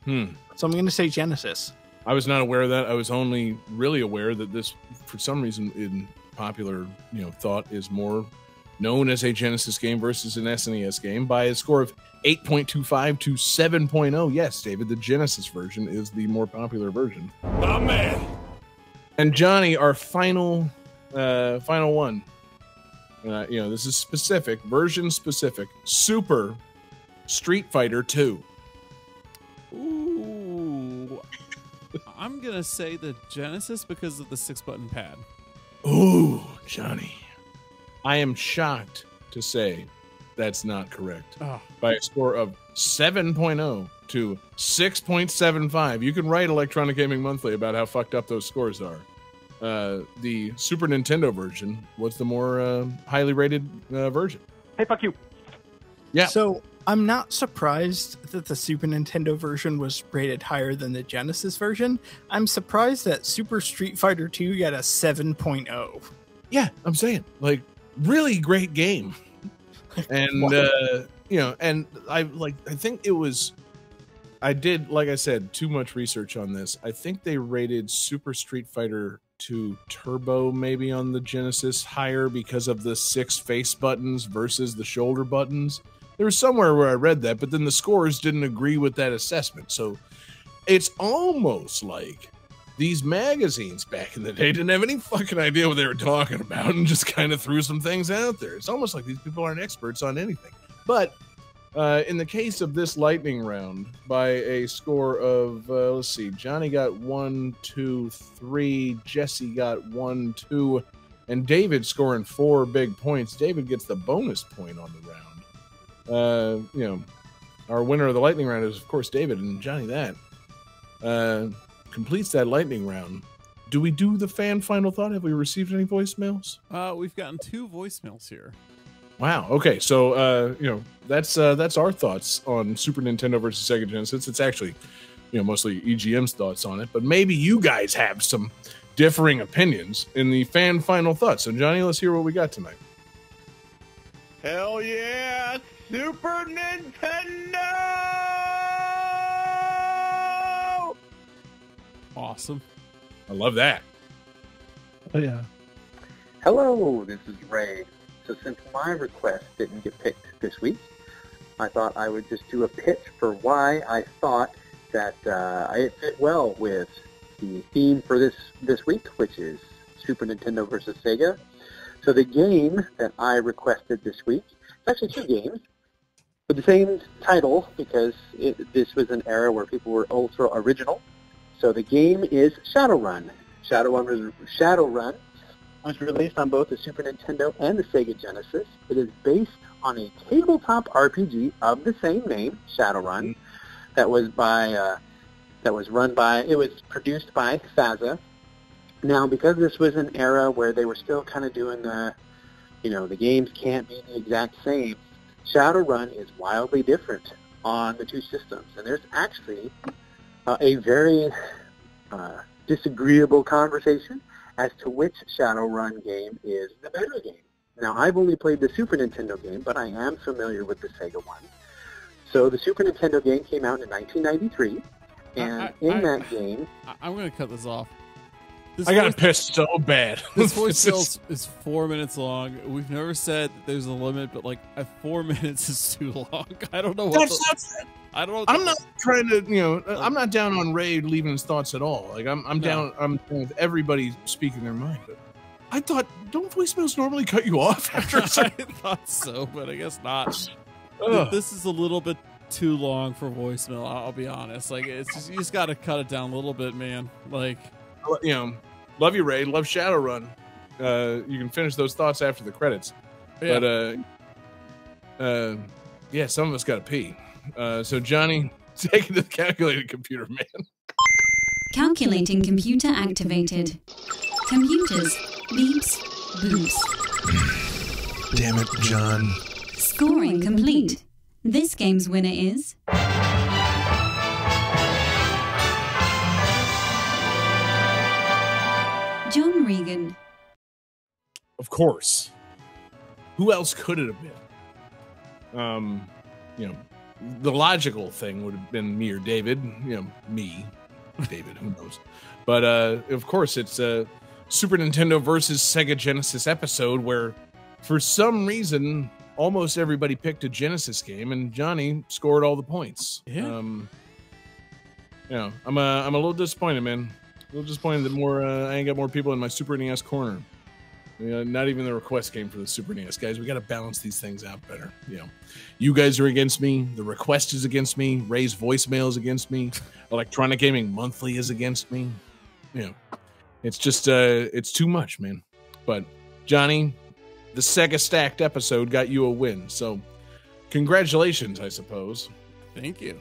Hmm. So I'm gonna say Genesis. I was not aware of that. I was only really aware that this, for some reason, in popular you know thought, is more known as a Genesis game versus an SNES game by a score of 8.25 to 7.0. Yes, David, the Genesis version is the more popular version. My man. And Johnny, our final, uh, final one. Uh, you know, this is specific, version specific. Super Street Fighter 2. Ooh. I'm gonna say the Genesis because of the six button pad. Ooh, Johnny. I am shocked to say that's not correct. Oh, By a score of 7.0 to 6.75. You can write Electronic Gaming Monthly about how fucked up those scores are. Uh, the Super Nintendo version was the more uh, highly rated uh, version. Hey, fuck you. Yeah. So I'm not surprised that the Super Nintendo version was rated higher than the Genesis version. I'm surprised that Super Street Fighter 2 got a oh. 7.0. Yeah, I'm saying like really great game, and Wow. uh, you know, and I like I think it was. I did, like I said, too much research on this. I think they rated Super Street Fighter 2 Turbo maybe on the Genesis higher because of the six face buttons versus the shoulder buttons. There was somewhere where I read that, but then the scores didn't agree with that assessment. So it's almost like these magazines back in the day didn't have any fucking idea what they were talking about and just kind of threw some things out there. It's almost like these people aren't experts on anything. But uh, in the case of this lightning round, by a score of, uh, let's see, Johnny got one, two, three, Jesse got one, two, and David scoring four big points. David gets the bonus point on the round. Uh, you know, our winner of the lightning round is, of course, David, and Johnny that uh, completes that lightning round. Do we do the fan final thought? Have we received any voicemails? uh, we've gotten two voicemails here. Wow. Okay. So, uh, you know, that's uh, that's our thoughts on Super Nintendo versus Sega Genesis. It's actually, you know, mostly EGM's thoughts on it, but maybe you guys have some differing opinions in the fan final thoughts. So, Johnny, let's hear what we got tonight. Hell yeah! Super Nintendo! Awesome. I love that. Oh yeah. Hello, this is Ray. So since my request didn't get picked this week, I thought I would just do a pitch for why I thought that uh, it fit well with the theme for this this week, which is Super Nintendo versus Sega. So the game that I requested this week, it's actually two games, with the same title because it, this was an era where people were ultra original. So the game is Shadowrun. Shadowrun was Shadowrun was released on both the Super Nintendo and the Sega Genesis. It is based on a tabletop RPG of the same name, Shadowrun, that was by uh, that was run by it was produced by FASA. Now, because this was an era where they were still kind of doing the, you know, the games can't be the exact same. Shadowrun is wildly different on the two systems, and there's actually uh, a very uh, disagreeable conversation as to which Shadowrun game is the better game. Now, I've only played the Super Nintendo game, but I am familiar with the Sega one. So the Super Nintendo game came out in 1993, and I- I- in I- that game, I'm gonna cut this off. This I got pissed so bad. This voicemail is, is four minutes long. We've never said there's a limit, but like four minutes is too long. I don't know what. That's the- not I don't know. I'm not trying to, you know, uh, I'm not down on Ray leaving his thoughts at all. Like I'm, I'm No. down. I'm down with everybody speaking their mind. But I thought, don't voicemails normally cut you off after a I second? thought so, but I guess not. Ugh. This is a little bit too long for voicemail. I'll I'll be honest. Like it's just you just got to cut it down a little bit, man. Like you know, love you, Ray. Love Shadowrun. Uh, you can finish those thoughts after the credits. yeah. But uh, uh, yeah, some of us got to pee. Uh, so Johnny, take it to the calculated computer, man. Calculating computer activated. Computers. Beeps. Boops. Damn it, John. Scoring complete. This game's winner is of course. Who else could it have been? Um, you know, the logical thing would have been me or David. You know, me, David. Who knows? But uh, of course, it's a Super Nintendo versus Sega Genesis episode where, for some reason, almost everybody picked a Genesis game, and Johnny scored all the points. Yeah. Um, you know, I'm a, I'm a little disappointed, man. A little disappointed that more uh, I ain't got more people in my Super NES corner. You know, not even the request came for the Super NES guys. We got to balance these things out better. You know, you guys are against me. The request is against me. Ray's voicemail is against me. Electronic Gaming Monthly is against me. You know, it's just uh, it's too much, man. But Johnny, the Sega Stacked episode got you a win. So, congratulations, I suppose. Thank you.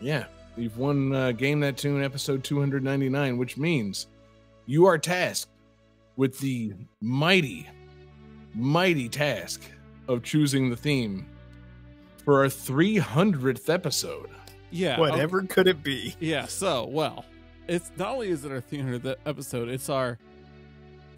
Yeah, you've won uh, Game That Tune episode 299, which means you are tasked with the mighty, mighty task of choosing the theme for our 300th episode. Yeah. Whatever could it be? Yeah. So, well, it's not only is it our 300th episode, it's our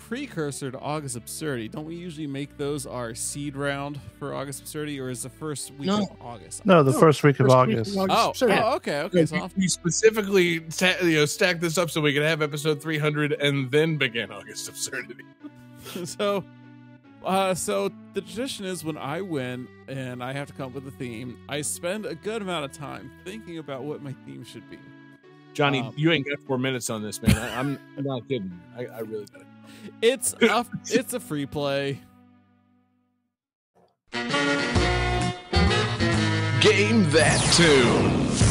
precursor to August Absurdity. Don't we usually make those our seed round for August Absurdity, or is the first week No. of August? No, the No, first week of first week of August. August. Oh, Absurdity. oh, okay, okay. So we, we specifically ta- you know, stacked this up so we can have episode 300 and then begin August Absurdity. so uh so the tradition is when i win and i have to come up with a theme i spend a good amount of time thinking about what my theme should be Johnny, Um, you ain't got four minutes on this, man. I, I'm, I'm not kidding. I, I really got it. It's a, it's a free play Game that tune.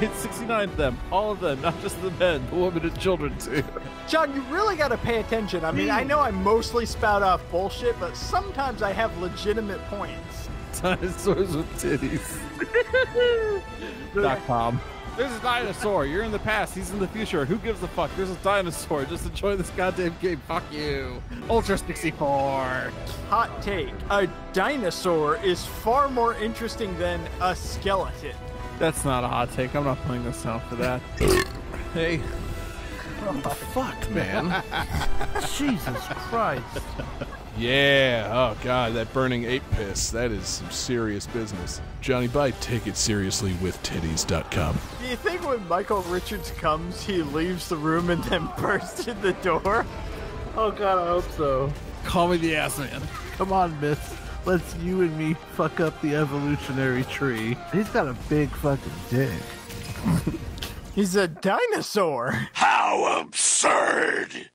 69, 69 of them. All of them, not just the men, the women and children, too. John, you really got to pay attention. I mean, I know I mostly spout off bullshit, but sometimes I have legitimate points. Dinosaurs with titties. Dot com. There's a dinosaur. You're in the past. He's in the future. Who gives a fuck? There's a dinosaur. Just enjoy this goddamn game. Fuck you. Ultra 64. Hot take. A dinosaur is far more interesting than a skeleton. That's not a hot take. I'm not playing this out for that. hey, What the Fuck, man. Jesus Christ. yeah. Oh, God. That burning ape piss. That is some serious business. Johnny, buy Take It Seriously with titties.com. Do you think when Michael Richards comes, he leaves the room and then bursts in the door? Oh God, I hope so. call me the ass man. Come on, Miss. Let's you and me fuck up the evolutionary tree. He's got a big fucking dick. He's a dinosaur. How absurd!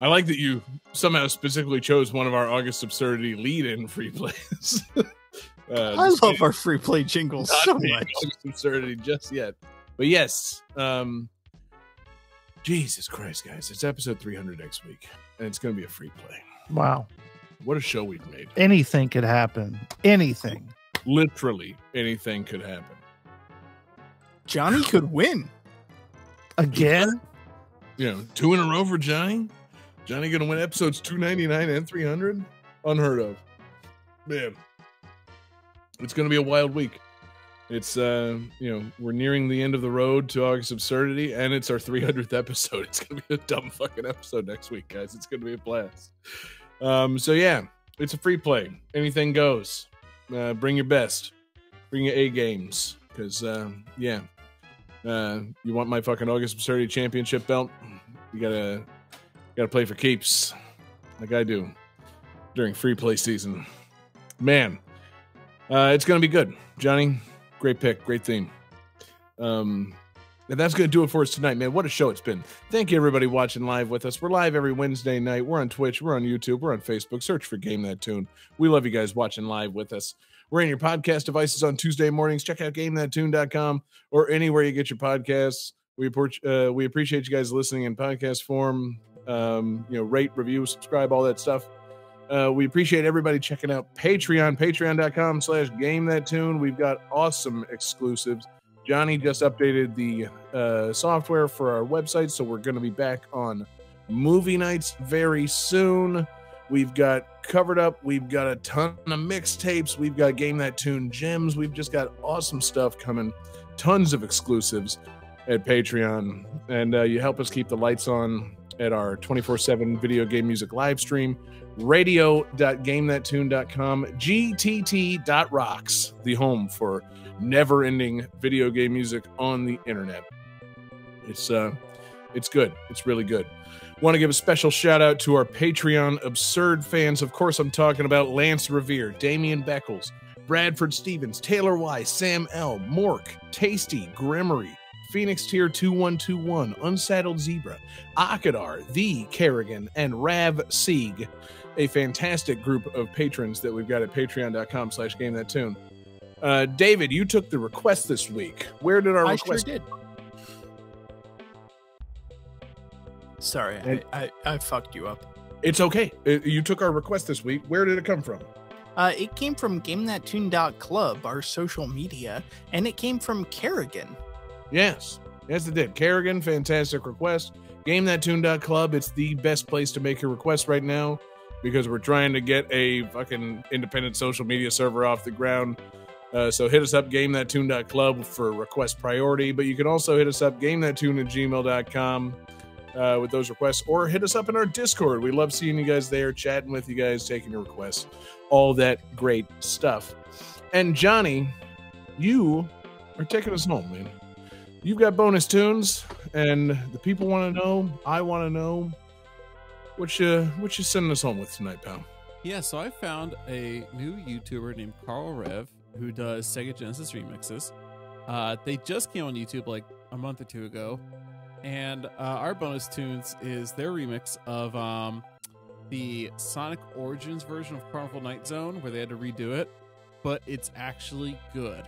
I like that you somehow specifically chose one of our August Absurdity lead in free plays. uh, I love our free play jingles not so much. August Absurdity just yet. But yes, um, Jesus Christ, guys. It's episode 300 next week, and it's going to be a free play. Wow. What a show we've made. Anything could happen. Anything. Literally anything could happen. Johnny could win. Again? You know, two in a row for Johnny. Johnny going to win episodes 299 and 300? Unheard of. Man, it's going to be a wild week. It's, uh, you know, we're nearing the end of the road to August Absurdity, and it's our 300th episode. It's going to be a dumb fucking episode next week, guys. It's going to be a blast. Um, so, yeah, it's a free play. Anything goes. Uh, bring your best. Bring your A games. Because, um, yeah, uh, you want my fucking August Absurdity Championship belt? You gotta gotta play for keeps, like I do during free play season. Man, uh, it's gonna be good, Johnny. Great pick, great theme. Um, and that's gonna do it for us tonight, man. What a show it's been. Thank you everybody watching live with us. We're live every Wednesday night. We're on Twitch, we're on YouTube, we're on Facebook. Search for Game That Tune. We love you guys watching live with us. We're in your podcast devices on Tuesday mornings. Check out GameThatTune.com or anywhere you get your podcasts. We uh, we appreciate you guys listening in podcast form. Um, you know, rate, review, subscribe, all that stuff. Uh, we appreciate everybody checking out Patreon, patreon.com slash game that tune. We've got awesome exclusives. Johnny just updated the uh, software for our website, so we're going to be back on movie nights very soon. We've got covered up. We've got a ton of mixtapes. We've got Game That Tune gems. We've just got awesome stuff coming. Tons of exclusives at Patreon. And uh, you help us keep the lights on at our 24 7 video game music live stream. Radio.gamethattune.com. GTT.rocks, the home for never ending video game music on the internet. It's uh it's good. It's really good. Want to give a special shout out to our Patreon absurd fans. Of course, I'm talking about Lance Revere, Damian Beckles, Bradford Stevens, Taylor Wise, Sam L, Mork, Tasty, Grimmery, Phoenix Tier 2121, Unsaddled Zebra, Akadar, The Kerrigan, and Rav Sieg, a fantastic group of patrons that we've got at patreon.com slash game that tune. Uh, David, you took the request this week. Where did our I request sure did. Sorry, And- I, I, I fucked you up. It's okay. Uh, You took our request this week. Where did it come from? Uh, it came from GameThatTune.club, our social media, and it came from Kerrigan. Yes. Yes, it did. Kerrigan, fantastic request. GameThatTune.club. It's the best place to make your request right now because we're trying to get a fucking independent social media server off the ground. Uh, so hit us up, GameThatTune.club for request priority. But you can also hit us up, GameThatTune at gmail.com uh, with those requests, or hit us up in our Discord. We love seeing you guys there, chatting with you guys, taking your requests, all that great stuff. And Johnny, you are taking us home, man. You've got bonus tunes, and the people want to know. I want to know what you what you sending us home with tonight, pal. Yeah, so I found a new YouTuber named Carl Rev who does Sega Genesis remixes. Uh, they just came on YouTube like a month or two ago, and uh, our bonus tunes is their remix of um, the Sonic Origins version of Carnival Night Zone, where they had to redo it, but it's actually good.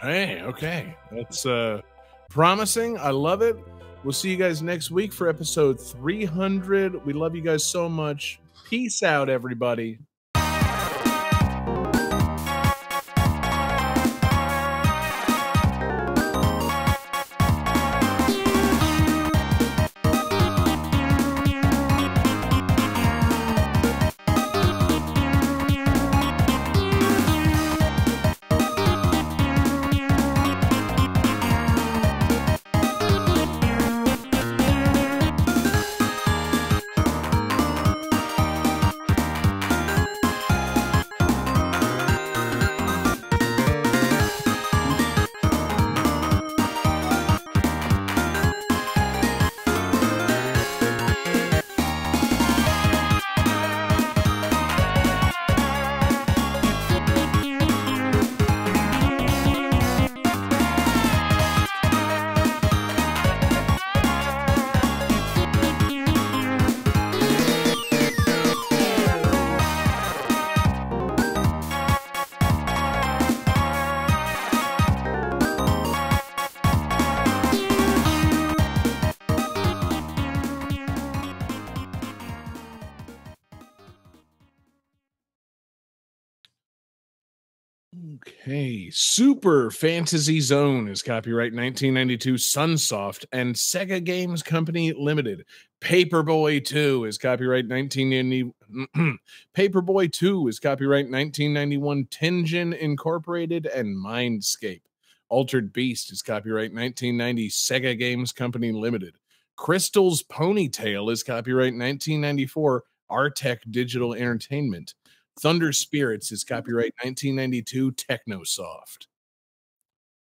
Hey, okay, that's uh promising. I love it. We'll see you guys next week for episode 300. We love you guys so much. Peace out, everybody. Super Fantasy Zone is copyright 1992 Sunsoft and Sega Games Company Limited. Paperboy 2 is copyright 1990 Paperboy 2 is copyright 1991 Tengen Incorporated and Mindscape. Altered Beast is copyright 1990 Sega Games Company Limited. Crystal's Pony Tale is copyright 1994 Artech Digital Entertainment. Thunder Spirits is copyright 1992 Technosoft.